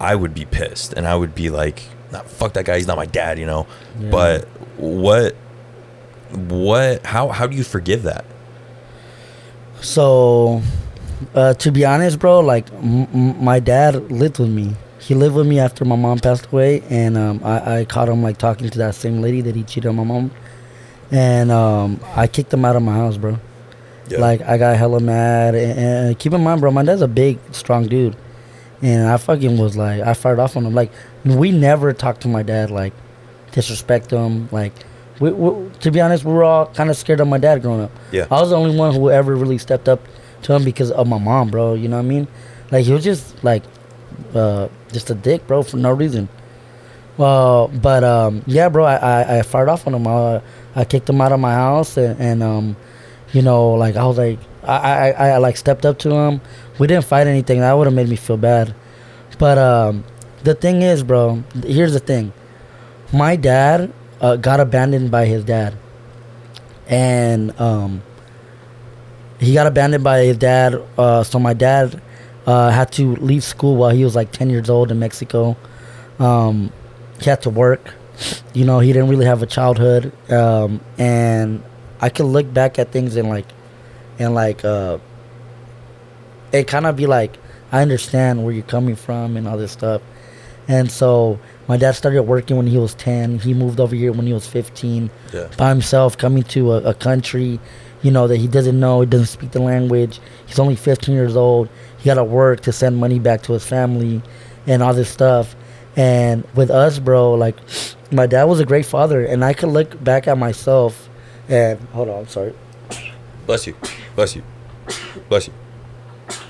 i would be pissed and i would be like nah, fuck that guy he's not my dad you know Yeah. but what what how how do you forgive that So, uh, to be honest, bro, like m- m- my dad lived with me. He lived with me after my mom passed away, and um, I-, I caught him like talking to that same lady that he cheated on my mom, and um, I kicked him out of my house, bro. Like I got hella mad, and, and keep in mind, bro, my dad's a big, strong dude, and I fucking was like, I fired off on him. Like we never talked to my dad, like disrespect him. Like we, we, to be honest, we were all kind of scared of my dad growing up. Yeah. I was the only one who ever really stepped up to him because of my mom, bro. You know what I mean? Like he was just like, uh, just a dick, bro, for no reason. Well, but um, yeah, bro, I, I, I fired off on him. I, I kicked him out of my house, and, and um, you know, like I was like, I, I, I like stepped up to him. We didn't fight anything. That would have made me feel bad. But um, the thing is, bro, here's the thing. My dad uh, got abandoned by his dad, and um, he got abandoned by his dad. Uh, so my dad uh, had to leave school while he was like 10 years old in Mexico. Um, he had to work. You know, he didn't really have a childhood. Um, and I can look back at things and like, and like, uh, it kind of be like, I understand where you're coming from and all this stuff. And so my dad started working when he was 10. He moved over here when he was 15 yeah by himself, coming to a, a country, you know, that he doesn't know, he doesn't speak the language. He's only 15 years old. He got to work to send money back to his family and all this stuff. And with us, bro, like, my dad was a great father. And I could look back at myself and, hold on, I'm sorry. bless you bless you bless you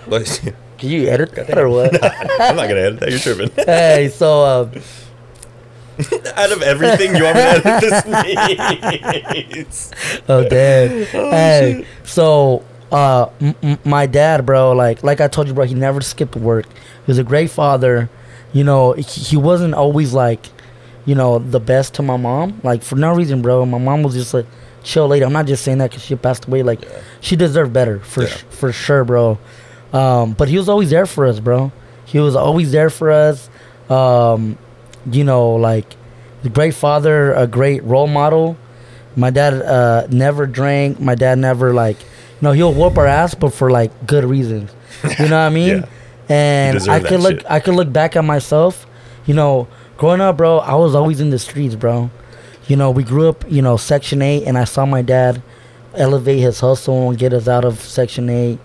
bless you Can you edit that or what? i'm not gonna edit that you're tripping hey, so, um, out of everything you want me to edit this sneeze. Oh damn! hey, so uh, m- m- my dad, bro, like like I told you, bro, he never skipped work. He was a great father. You know, he, he wasn't always like, you know, the best to my mom. Like for no reason, bro. My mom was just like chill lady. I'm not just saying that because she passed away. Like Yeah. she deserved better for Yeah. sh- for sure, bro. Um, but he was always there for us, bro. He was always there for us. Um, you know, like a great father, a great role model. My dad uh, never drank. My dad never like, you know, he'll whoop our ass, but for like good reasons. You know what I mean? Yeah. And I could look, shit. I could look back at myself. You know, growing up, bro, I was always in the streets, bro. You know, we grew up, you know, Section Eight, and I saw my dad elevate his hustle and get us out of Section Eight.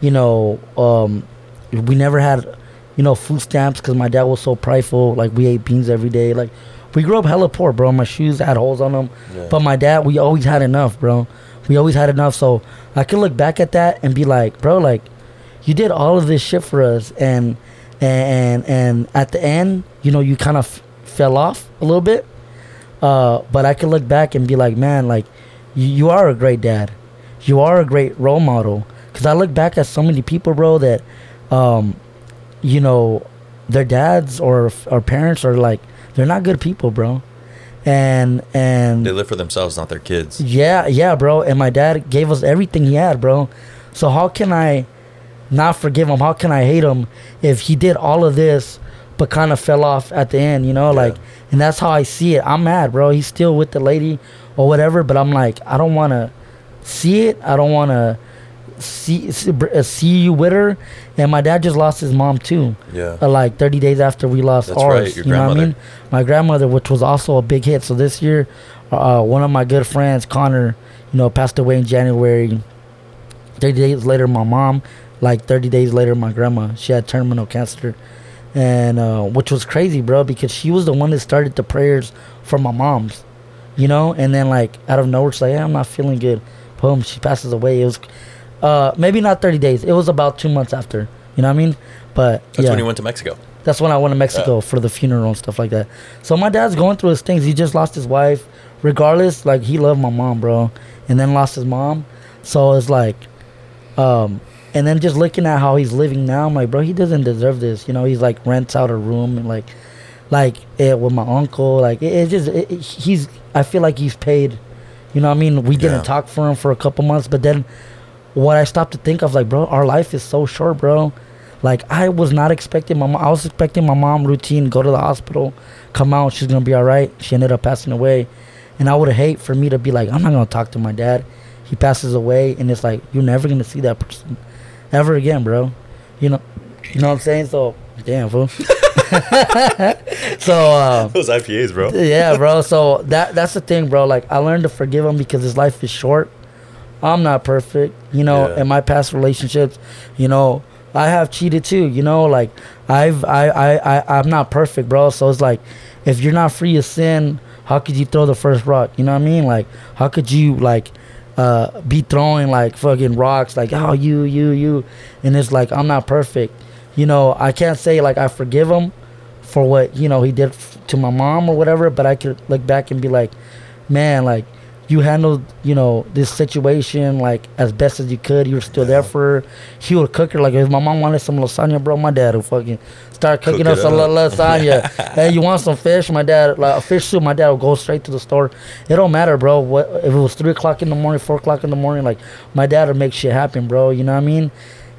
You know, um, we never had, you know, food stamps because my dad was so prideful. Like we ate beans every day. Like we grew up hella poor, bro. My shoes had holes on them, Yeah. but my dad, we always had enough, bro. We always had enough. So I can look back at that and be like, bro, like you did all of this shit for us, and and and at the end, you know, you kind of f- fell off a little bit. Uh, but I can look back and be like, man, like you, you are a great dad. You are a great role model. Cause I look back at so many people, bro, that, um, you know, their dads or or parents are like they're not good people, bro. And and They live for themselves, not their kids. yeah, yeah, bro. And my dad gave us everything he had, bro. So how can I not forgive him? How can I hate him if he did all of this but kind of fell off at the end, you know? Yeah. Like, and that's how I see it. I'm mad, bro. He's still with the lady or whatever, but I'm like, I don't want to see it. I don't want to see see, you with her. And my dad just lost his mom too Yeah. uh, like 30 days after we lost That's ours. right, your you know what I grandmother. mean? My grandmother, which was also a big hit. So this year, uh, one of my good friends, Connor, you know, passed away in January. 30 days later, my mom. Like 30 days later, my grandma. She had terminal cancer. And uh, which was crazy, bro, because she was the one that started the prayers for my mom's. You know? And then, like, out of nowhere, she's like, hey, I'm not feeling good. Boom, she passes away. It was uh, maybe not 30 days. It was about two months after. You know what I mean? But That's yeah. when you went to Mexico. That's when I went to Mexico Yeah. for the funeral and stuff like that. So my dad's going through his things. He just lost his wife. Regardless, like he loved my mom, bro, and then lost his mom. So it's like, um, and then just looking at how he's living now, I'm like, bro, he doesn't deserve this. You know, he's like rents out a room and like, like it with my uncle. Like it, it just, it, it- he's. I feel like he's paid. You know, what I mean, we didn't Yeah. talk for him for a couple months, but then what I stopped to think of, like, bro, our life is so short, bro. Like I was not expecting my mom. I was expecting my mom routine, go to the hospital, come out, she's gonna be all right. She ended up passing away, and I would hate for me to be like, I'm not gonna talk to my dad. He passes away, and it's like you're never gonna see that person ever again, bro. You know, you know what I'm saying? So damn, fool. so. Uh, Those IPAs, bro. yeah, bro. So that that's the thing, bro. Like I learned to forgive him because his life is short. I'm not perfect, you know. Yeah. In my past relationships, you know, I have cheated too. You know, like I've I I I I'm not perfect, bro. So it's like, if you're not free of sin, how could you throw the first rock? You know what I mean? Like, how could you like uh be throwing like fucking rocks like oh you you you and it's like i'm not perfect you know i can't say like i forgive him for what you know he did f- to my mom or whatever but i could look back and be like man like you handled you know this situation like as best as you could. You were still there for her he would cook her like if my mom wanted some lasagna bro my dad would fucking start cooking Cook us it some up. lasagna. Hey you want some fish? My dad like a fish soup my dad would go straight to the store. It don't matter bro what if it was three o'clock in the morning four o'clock in the morning like my dad would make shit happen bro you know what i mean?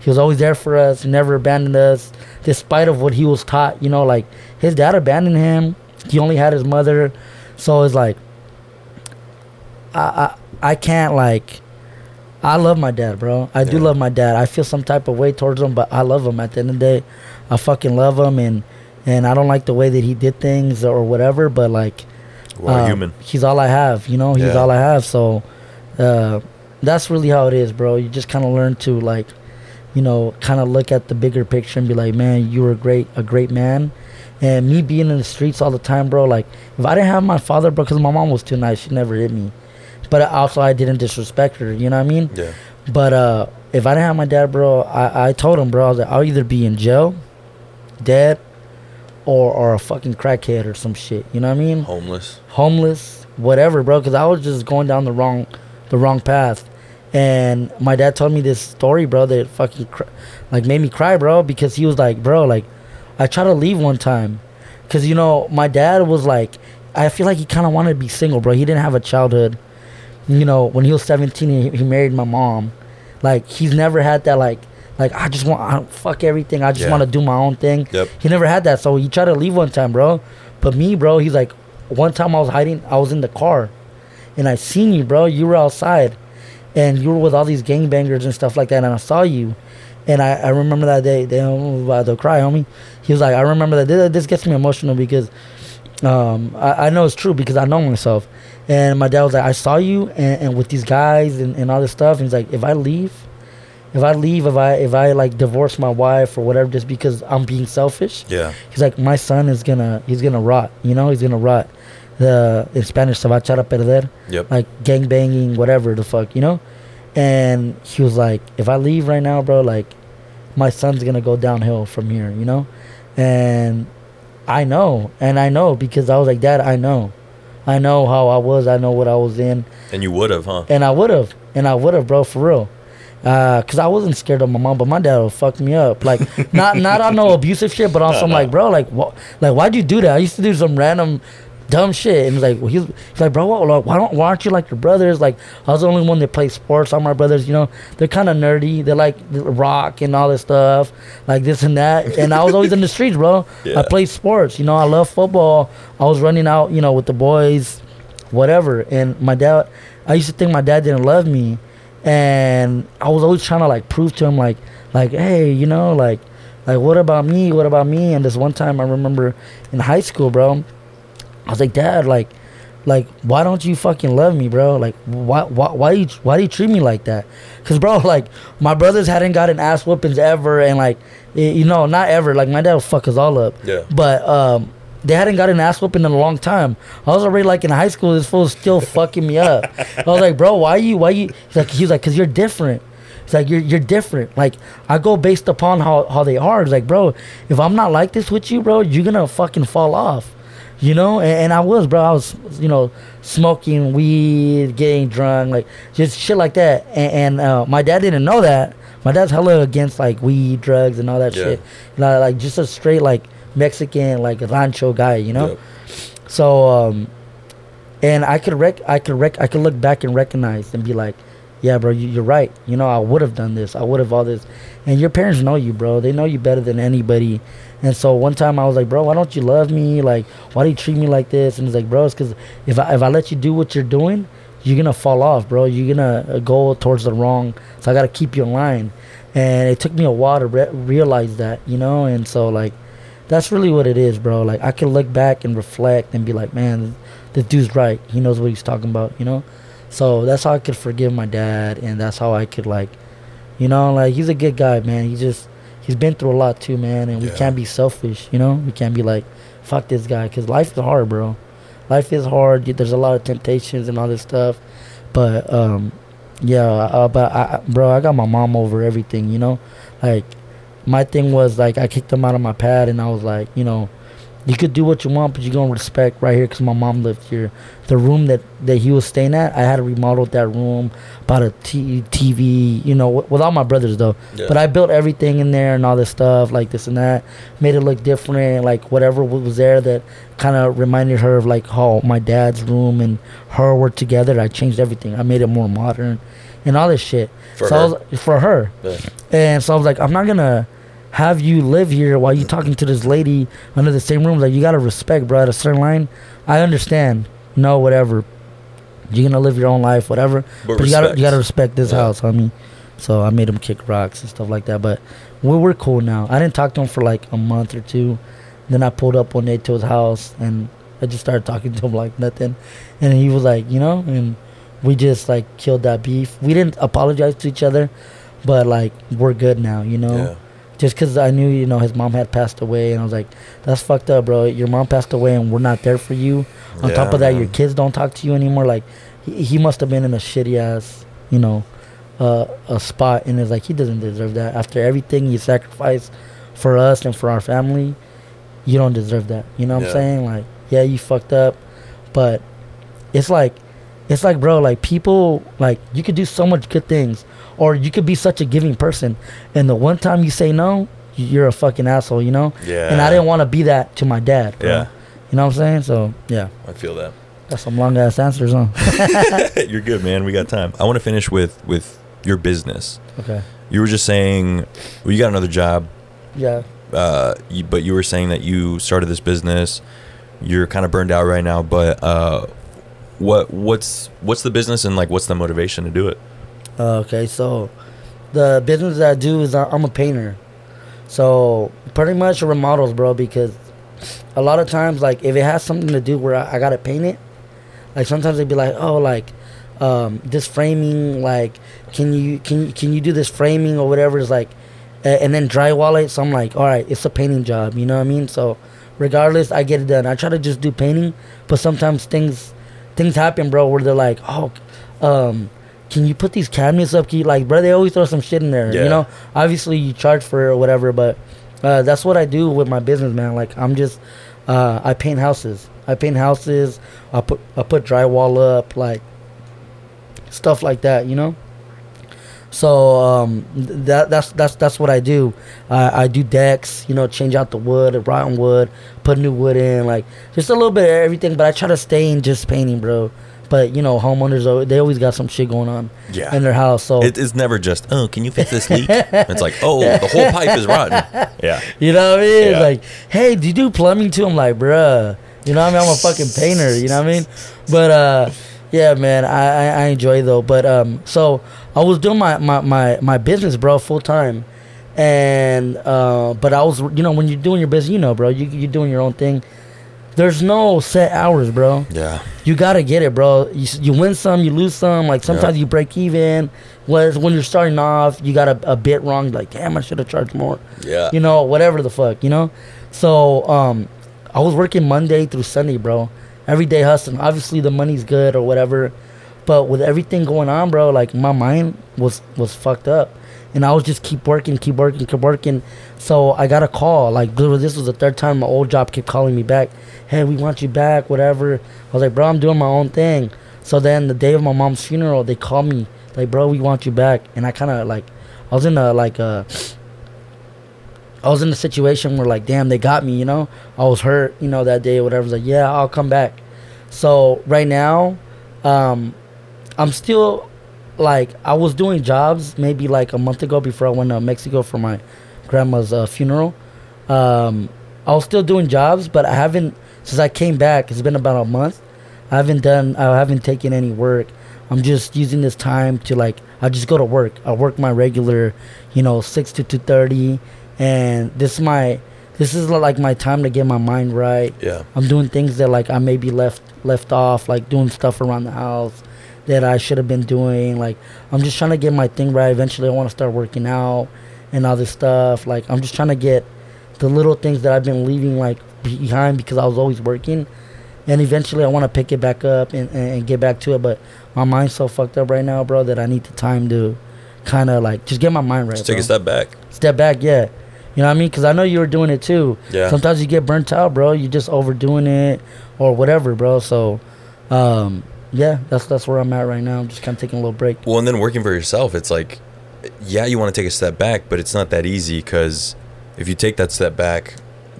He was always there for us he never abandoned us despite of what he was taught you know like his dad abandoned him. He only had his mother. So it's like i i, I can't like I love my dad, bro. I do love my dad. I feel some type of way towards him, but I love him. At the end of the day, I fucking love him, and and I don't like the way that he did things or whatever. But like, uh, human. He's all I have. You know, he's Yeah. all I have. So, uh, that's really how it is, bro. You just kind of learn to like, you know, kind of look at the bigger picture and be like, man, you were great, a great man. And me being in the streets all the time, bro. Like, if I didn't have my father, bro, because my mom was too nice, she never hit me. But also, I didn't disrespect her. You know what I mean? Yeah. But uh, if I didn't have my dad, bro, I, I told him, bro, I was like, I'll either be in jail, dead, or or a fucking crackhead or some shit. You know what I mean? Homeless. Homeless, whatever, bro. Because I was just going down the wrong, the wrong path. And my dad told me this story, bro, that fucking cr- like made me cry, bro, because he was like, bro, like I tried to leave one time, because you know my dad was like I feel like he kind of wanted to be single, bro. He didn't have a childhood. You know, when he was 17, he, he married my mom. Like he's never had that like like I just want I, fuck everything. I just Yeah. want to do my own thing. Yep. He never had that, so he tried to leave one time, bro. But me, bro, he's like, one time I was hiding, I was in the car, and I seen you, bro. You were outside, and you were with all these gangbangers and stuff like that, and I saw you, and I, I remember that day. They to cry, homie. He was like, I remember that. This, this gets me emotional because, um, I, I know it's true because I know myself, and my dad was like, I saw you and, and with these guys and, and all this stuff. And he's like, if I leave, if I leave, if I if I like divorce my wife or whatever, just because I'm being selfish, Yeah. he's like, my son is gonna he's gonna rot. You know, he's gonna rot. The in Spanish, se va a echar a perder Yep. like gang banging, whatever the fuck, you know? And he was like, if I leave right now, bro, like my son's gonna go downhill from here, you know? And I know, and I know because I was like, Dad, I know. I know how I was, I know what I was in, and you would have, huh? and I would have, and I would have, bro, for real. Uh, cause I wasn't scared of my mom, but my dad would fuck me up. Like, not not on no abusive shit, but on some like, bro, like, what, like, why'd you do that? I used to do some random dumb shit, and he's like, well, he's, he's like, bro, what, why don't, why aren't you like your brothers? Like, I was the only one that plays sports. All my brothers, you know, they're kind of nerdy. They like rock and all this stuff, like this and that. And I was always in the streets, bro. Yeah. I played sports. You know, I love football. I was running out, you know, with the boys, whatever. And my dad, I used to think my dad didn't love me, and I was always trying to like prove to him like, like, hey, you know, like, like what about me? What about me? And this one time I remember in high school, bro, I was like, Dad, like, like why don't you fucking love me, bro? Like, why, why, why do you, why do you treat me like that? Cause, bro, like, my brothers hadn't gotten ass whoopings ever, and like, eh, you know, not ever. Like, my dad would fuck us all up. Yeah. But um, they hadn't gotten an ass whooping in a long time. I was already like in high school. This fool was still fucking me up. I was like, bro, why you? Why you? He's like, he's like, cause you're different. It's like you're you're different. Like I go based upon how how they are. It's like, bro, if I'm not like this with you, bro, you're gonna fucking fall off. You know, and, and I was, bro. I was, you know, smoking weed, getting drunk, like just shit like that. And, and uh, my dad didn't know that. My dad's hella against like weed, drugs, and all that Yeah. shit. Like, like just a straight like Mexican like rancho guy, you know. Yep. So um, and I could rec, I could rec, I could look back and recognize and be like, yeah, bro, you, you're right. You know, I would have done this. I would have all this. And your parents know you, bro. They know you better than anybody. And so one time I was like, bro, why don't you love me? Like, why do you treat me like this? And he's like, bro, it's because if I if I let you do what you're doing, you're gonna fall off, bro. You're gonna uh, go towards the wrong. So I gotta keep you in line. And it took me a while to re- realize that, you know. And so like, that's really what it is, bro. Like I can look back and reflect and be like, man, this dude's right. He knows what he's talking about, you know. So that's how I could forgive my dad, and that's how I could like, you know, like he's a good guy, man. He just he's been through a lot too, man, and we can't be selfish, you know. We can't be like, fuck this guy, cause life is hard, bro. Life is hard. There's a lot of temptations and all this stuff, but um, yeah, uh, but I- bro, I got my mom over everything, you know. Like my thing was like I kicked him out of my pad, and I was like, you know, you could do what you want, but you're gonna respect right here because my mom lived here. The room that, that he was staying at, I had to remodel that room, bought a t- TV, you know, with, with all my brothers though. Yeah. But I built everything in there and all this stuff, like this and that, made it look different, like whatever was there that kind of reminded her of like how my dad's room and her were together. I changed everything. I made it more modern, and all this shit. For so I her? was, for her. Yeah. And so I was like, I'm not gonna have you live here while you talking to this lady under the same room. Like you gotta respect, bro. At a certain line, I understand. No, whatever. You're gonna live your own life, whatever. But But, you gotta you respect. gotta respect this Yeah. house, homie. So I made him kick rocks and stuff like that. But we we're cool now. I didn't talk to him for like a month or two. Then I pulled up one day to his house and I just started talking to him like nothing. And he was like, you know, and we just like killed that beef. We didn't apologize to each other, but like we're good now, you know. Yeah. Just because I knew, you know, his mom had passed away, and I was like, "That's fucked up, bro. Your mom passed away, and we're not there for you. On top of that, your kids don't talk to you anymore. Like, he, he must have been in a shitty ass, you know, uh, a spot, and it's like he doesn't deserve that. After everything he sacrificed for us and for our family, you don't deserve that. You know what Yeah. I'm saying? Like, yeah, you fucked up, but it's like, it's like, bro, like people, like you could do so much good things, or you could be such a giving person, and the one time you say no, you're a fucking asshole, you know. Yeah. And I didn't want to be that to my dad. Bro. Yeah. You know what I'm saying? So yeah, I feel that. that's some long ass answers, huh? You're good, man. We got time. I want to finish with with your business. okay. You were just saying, well, you got another job, Yeah. uh, you, but you were saying that you started this business. You're kind of burned out right now, but uh, what what's what's the business and like what's the motivation to do it? Uh, okay, so the business that I do is I- I'm a painter. So pretty much remodels, bro, because a lot of times, like, if it has something to do where I, I gotta paint it, like sometimes they'd be like, oh, like, um, this framing, like, can you can you- can you do this framing or whatever? Is like, and then drywall it. So I'm like, all right, it's a painting job. You know what I mean? So regardless, I get it done. I try to just do painting, but sometimes things things happen, bro, where they're like, oh, um, can you put these cabinets up? Can you, like, bro, they always throw some shit in there. Yeah. You know, obviously you charge for it or whatever, but uh, that's what I do with my business, man. Like, I'm just, uh, I paint houses. I paint houses. I put I put drywall up, like stuff like that. You know. So um, that that's that's that's what I do. I I do decks, you know, change out the wood, rotten wood, put new wood in, like just a little bit of everything. But I try to stay in just painting, bro. But you know, homeowners they always got some shit going on Yeah. in their house. So It is never just oh, can you fix this leak? it's like oh, the whole pipe is rotten. Yeah, You know what I mean? Yeah. Like, hey, do you do plumbing too? I'm like, bruh. You know what I mean? I'm a fucking painter. You know what I mean? But uh, yeah, man, I, I, I enjoy though. But um, so I was doing my my my, my business, bro, full time, and uh, but I was, you know, when you're doing your business, you know, bro, you you're doing your own thing. There's no set hours, bro. yeah, You gotta get it, bro. You, you win some, you lose some. Like sometimes you break even. Whereas when you're starting off, you got a, a bit wrong. Like, damn, I should have charged more yeah. you know, whatever the fuck, you know. So um, I was working Monday through Sunday, bro. Every day hustling. Obviously, the money's good or whatever, but with everything going on, bro, like my mind was was fucked up, and I was just keep working, keep working, keep working. So I got a call. Like this was the third time my old job kept calling me back. Hey, we want you back, whatever. I was like, bro, I'm doing my own thing. So then the day of my mom's funeral, they called me like, bro, we want you back, and I kind of like, I was in a like a I was in a situation where like, damn, they got me, you know. I was hurt, you know, that day or whatever. I was like, yeah, I'll come back. So right now, um, I'm still like I was doing jobs maybe like a month ago before I went to Mexico for my grandma's uh, funeral. Um, I was still doing jobs, but I haven't since I came back. It's been about a month. I haven't done. I haven't taken any work. I'm just using this time to like. I just go to work. I work my regular, you know, six to two thirty, and this is my. This is like my time to get my mind right. Yeah. I'm doing things that like I maybe left left off, like doing stuff around the house that I should have been doing. Like I'm just trying to get my thing right. Eventually, I want to start working out and all this stuff. Like I'm just trying to get the little things that I've been leaving like behind because I was always working. And eventually, I want to pick it back up and, and, and get back to it. But my mind's so fucked up right now, bro, that I need the time to kind of like just get my mind right. Just take bro. a step back. Step back, yeah. You know what I mean? Because I know you were doing it too. Yeah. Sometimes you get burnt out, bro. You're just overdoing it or whatever, bro. So, um, yeah, that's that's where I'm at right now. I'm just kind of taking a little break. Well, and then working for yourself, it's like, yeah, you want to take a step back, but it's not that easy because if you take that step back,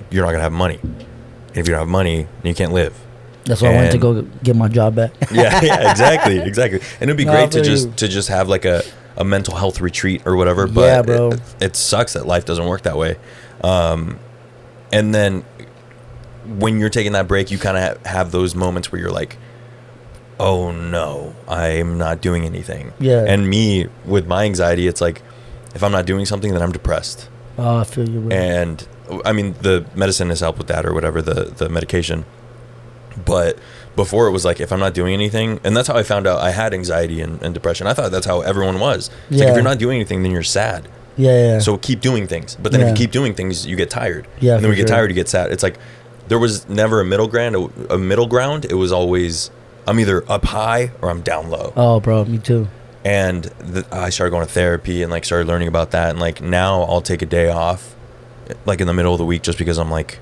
you're not gonna have money. And if you don't have money, you can't live. That's why I wanted to go get my job back. yeah, yeah, exactly, exactly. And it'd be No, great to just you. to just have like a, a mental health retreat or whatever. But Yeah, bro. It, it sucks that life doesn't work that way. Um, and then when you're taking that break, you kind of have those moments where you're like, "Oh no, I'm not doing anything." Yeah. And me with my anxiety, it's like if I'm not doing something, then I'm depressed. oh, I feel you, bro. And I mean, the medicine has helped with that or whatever the the medication. But before it was like if I'm not doing anything, and that's how I found out I had anxiety and, and depression. I thought that's how everyone was. It's like Yeah. if you're not doing anything, then you're sad. yeah, yeah. So keep doing things. But then if you keep doing things, you get tired. Yeah, And then we get sure. tired, you get sad. It's like there was never a middle ground. A, a middle ground. It was always I'm either up high or I'm down low. oh, bro, me too. And th- I started going to therapy and like started learning about that. And like now I'll take a day off, like in the middle of the week, just because I'm like,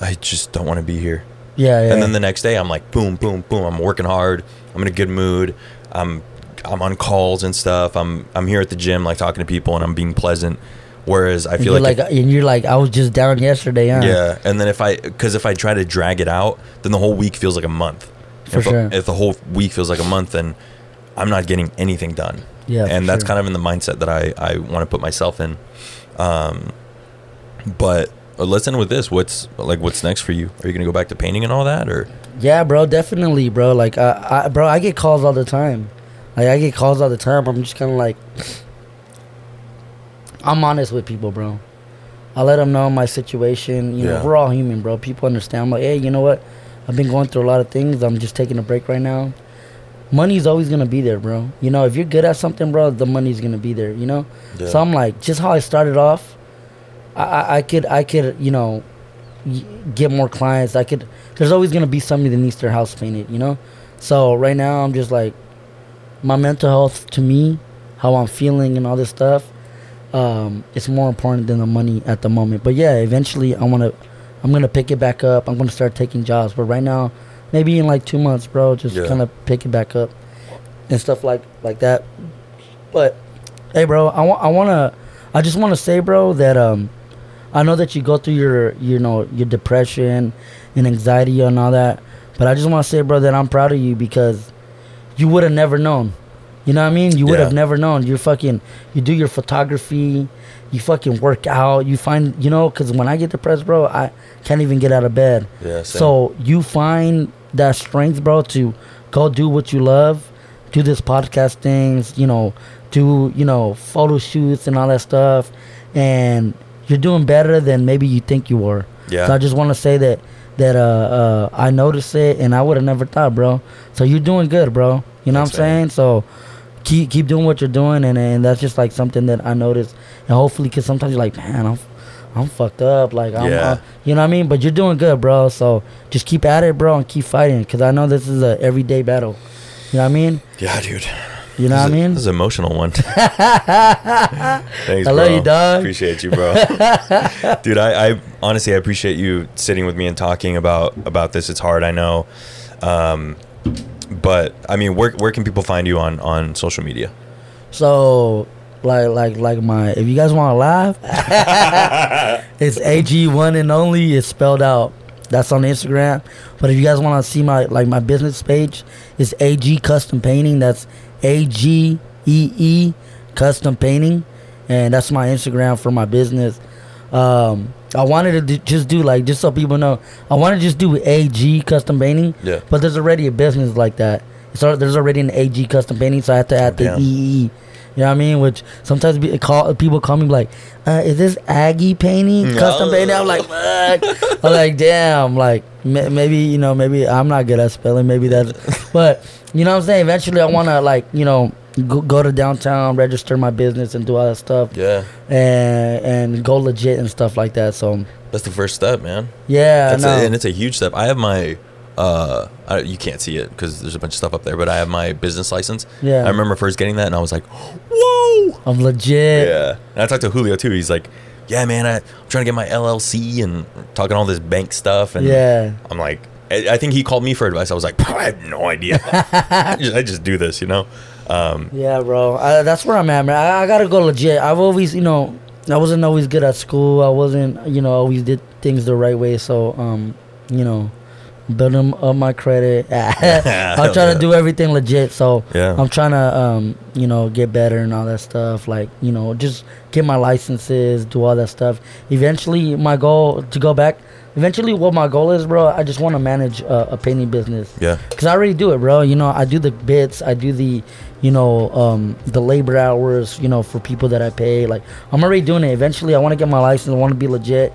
I just don't want to be here. Yeah, yeah. And then the next day, I'm like, boom, boom, boom. I'm working hard. I'm in a good mood. I'm I'm on calls and stuff. I'm I'm here at the gym, like talking to people, and I'm being pleasant. Whereas I feel you're like, like, if- and you're like, I was just down yesterday, huh? yeah, and then if I because if I try to drag it out, then the whole week feels like a month. For if, sure. if the whole week feels like a month, then I'm not getting anything done. Yeah, and that's sure. kind of in the mindset that I I want to put myself in. Um, but uh, let's end with this. What's like what's next for you? Are you gonna go back to painting and all that, or Yeah, bro, definitely, bro. Like, I, I, bro, I get calls all the time. Like, I get calls all the time. I'm just kind of like, I'm honest with people, bro. I let them know my situation. You Yeah. know, we're all human, bro. People understand. I'm like, hey, you know what? I've been going through a lot of things. I'm just taking a break right now. Money's always gonna be there, bro. You know, if you're good at something, bro, the money's gonna be there. You know. Yeah. So I'm like, just how I started off, I, I, I could, I could, you know, y- get more clients. I could. There's always gonna be somebody that needs their house painted, you know. So right now, I'm just like, my mental health to me, how I'm feeling and all this stuff, um, it's more important than the money at the moment. But yeah, eventually, I wanna, I'm gonna pick it back up. I'm gonna start taking jobs. But right now, maybe in like two months, bro, just Yeah. kind of pick it back up and stuff like like that. But hey, bro, I want I wanna I just wanna say, bro, that um, I know that you go through your you know your depression and anxiety and all that, but I just want to say, bro, that I'm proud of you because you would have never known. You know what I mean? You would Yeah. have never known. You're fucking. You do your photography. You fucking work out. You find you know because when I get depressed, bro, I can't even get out of bed. yeah? same. So you find that strength, bro, to go do what you love, do this podcast things, you know, do you know photo shoots and all that stuff, and you're doing better than maybe you think you were. yeah, So I just want to say that that uh, uh I noticed it and I would have never thought, bro. So you're doing good, bro. You know Thanks, what I'm man. saying? So keep keep doing what you're doing, and and that's just like something that I noticed, and hopefully, cause sometimes you're like, man, I'm. I'm fucked up, like I'm, Yeah. uh, you know what I mean. But you're doing good, bro. So just keep at it, bro, and keep fighting. Cause I know this is a everyday battle. You know what I mean? yeah, dude. You know this what I mean? This is an emotional one. Thanks, I love bro. you, dog. Appreciate you, bro. Dude, I, I honestly I appreciate you sitting with me and talking about about this. It's hard, I know. Um, but I mean, where where can people find you on on social media? So, like, like, like my. If you guys want to laugh, it's AG one and only. It's spelled out. That's on Instagram. But if you guys want to see my like my business page, it's AG Custom Painting. That's A G E E Custom Painting, and that's my Instagram for my business. Um, I wanted to do, just do like just so people know. I wanted to just do AG Custom Painting. Yeah. But there's already a business like that. So there's already an AG Custom Painting, so I have to add the Damn. EE. You know what I mean? Which sometimes be, call, people call me like, uh, "Is this Aggie painting, custom No. painting?" I'm like, "Fuck!" I'm like, "Damn!" Like ma- maybe you know, maybe I'm not good at spelling. Maybe that's, but you know what I'm saying. Eventually, I want to like you know go, go to downtown, register my business, and do all that stuff, Yeah, and and go legit and stuff like that. So that's the first step, man. yeah, That's no. a, and it's a huge step. I have my uh, I, you can't see it because there's a bunch of stuff up there, but I have my business license. Yeah. I remember first getting that, and I was like, whoa. I'm legit. Yeah. And I talked to Julio too. He's like, yeah, man, I, I'm trying to get my LLC and talking all this bank stuff. And Yeah. I'm like, I, I think he called me for advice. I was like, I have no idea. I just do this, you know? Um, Yeah, bro. I, that's where I'm at, man. I, I gotta go legit. I've always, you know, I wasn't always good at school. I wasn't, you know, always did things the right way. So, um, you know, building up my credit. I'm trying to do everything legit. So Yeah. I'm trying to, um, you know, get better and all that stuff. Like, you know, just get my licenses, do all that stuff. Eventually, my goal to go back. Eventually, what my goal is, bro, I just want to manage uh, a painting business. yeah. Cause I already do it, bro. You know, I do the bits, I do the, you know, um, the labor hours, you know, for people that I pay. Like, I'm already doing it. Eventually, I want to get my license. I want to be legit,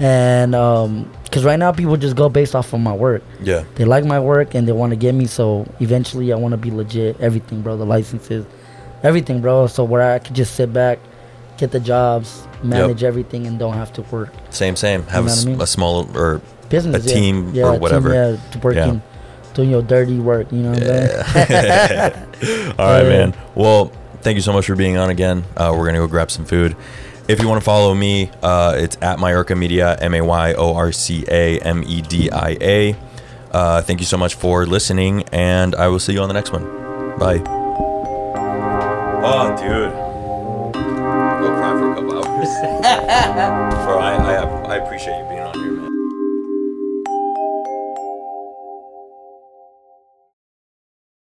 and um, cause right now people just go based off of my work. Yeah. They like my work and they want to get me. So eventually, I want to be legit. Everything, bro. The licenses, everything, bro. So where I could just sit back, get the jobs, manage everything, and don't have to work. Same, same. Have know a, I mean? a small or Business, A team yeah, or a whatever. Team, yeah, working, doing your dirty work. You know what I'm saying? Yeah. All right, man. Well, thank you so much for being on again. Uh, we're gonna go grab some food. If you want to follow me, uh, it's at Mayorca Media, M A Y O R C A M E D I A. Uh, thank you so much for listening, and I will see you on the next one. Bye. Oh, dude. Go cry for a couple hours. Bro, I, I I appreciate you being on here, man.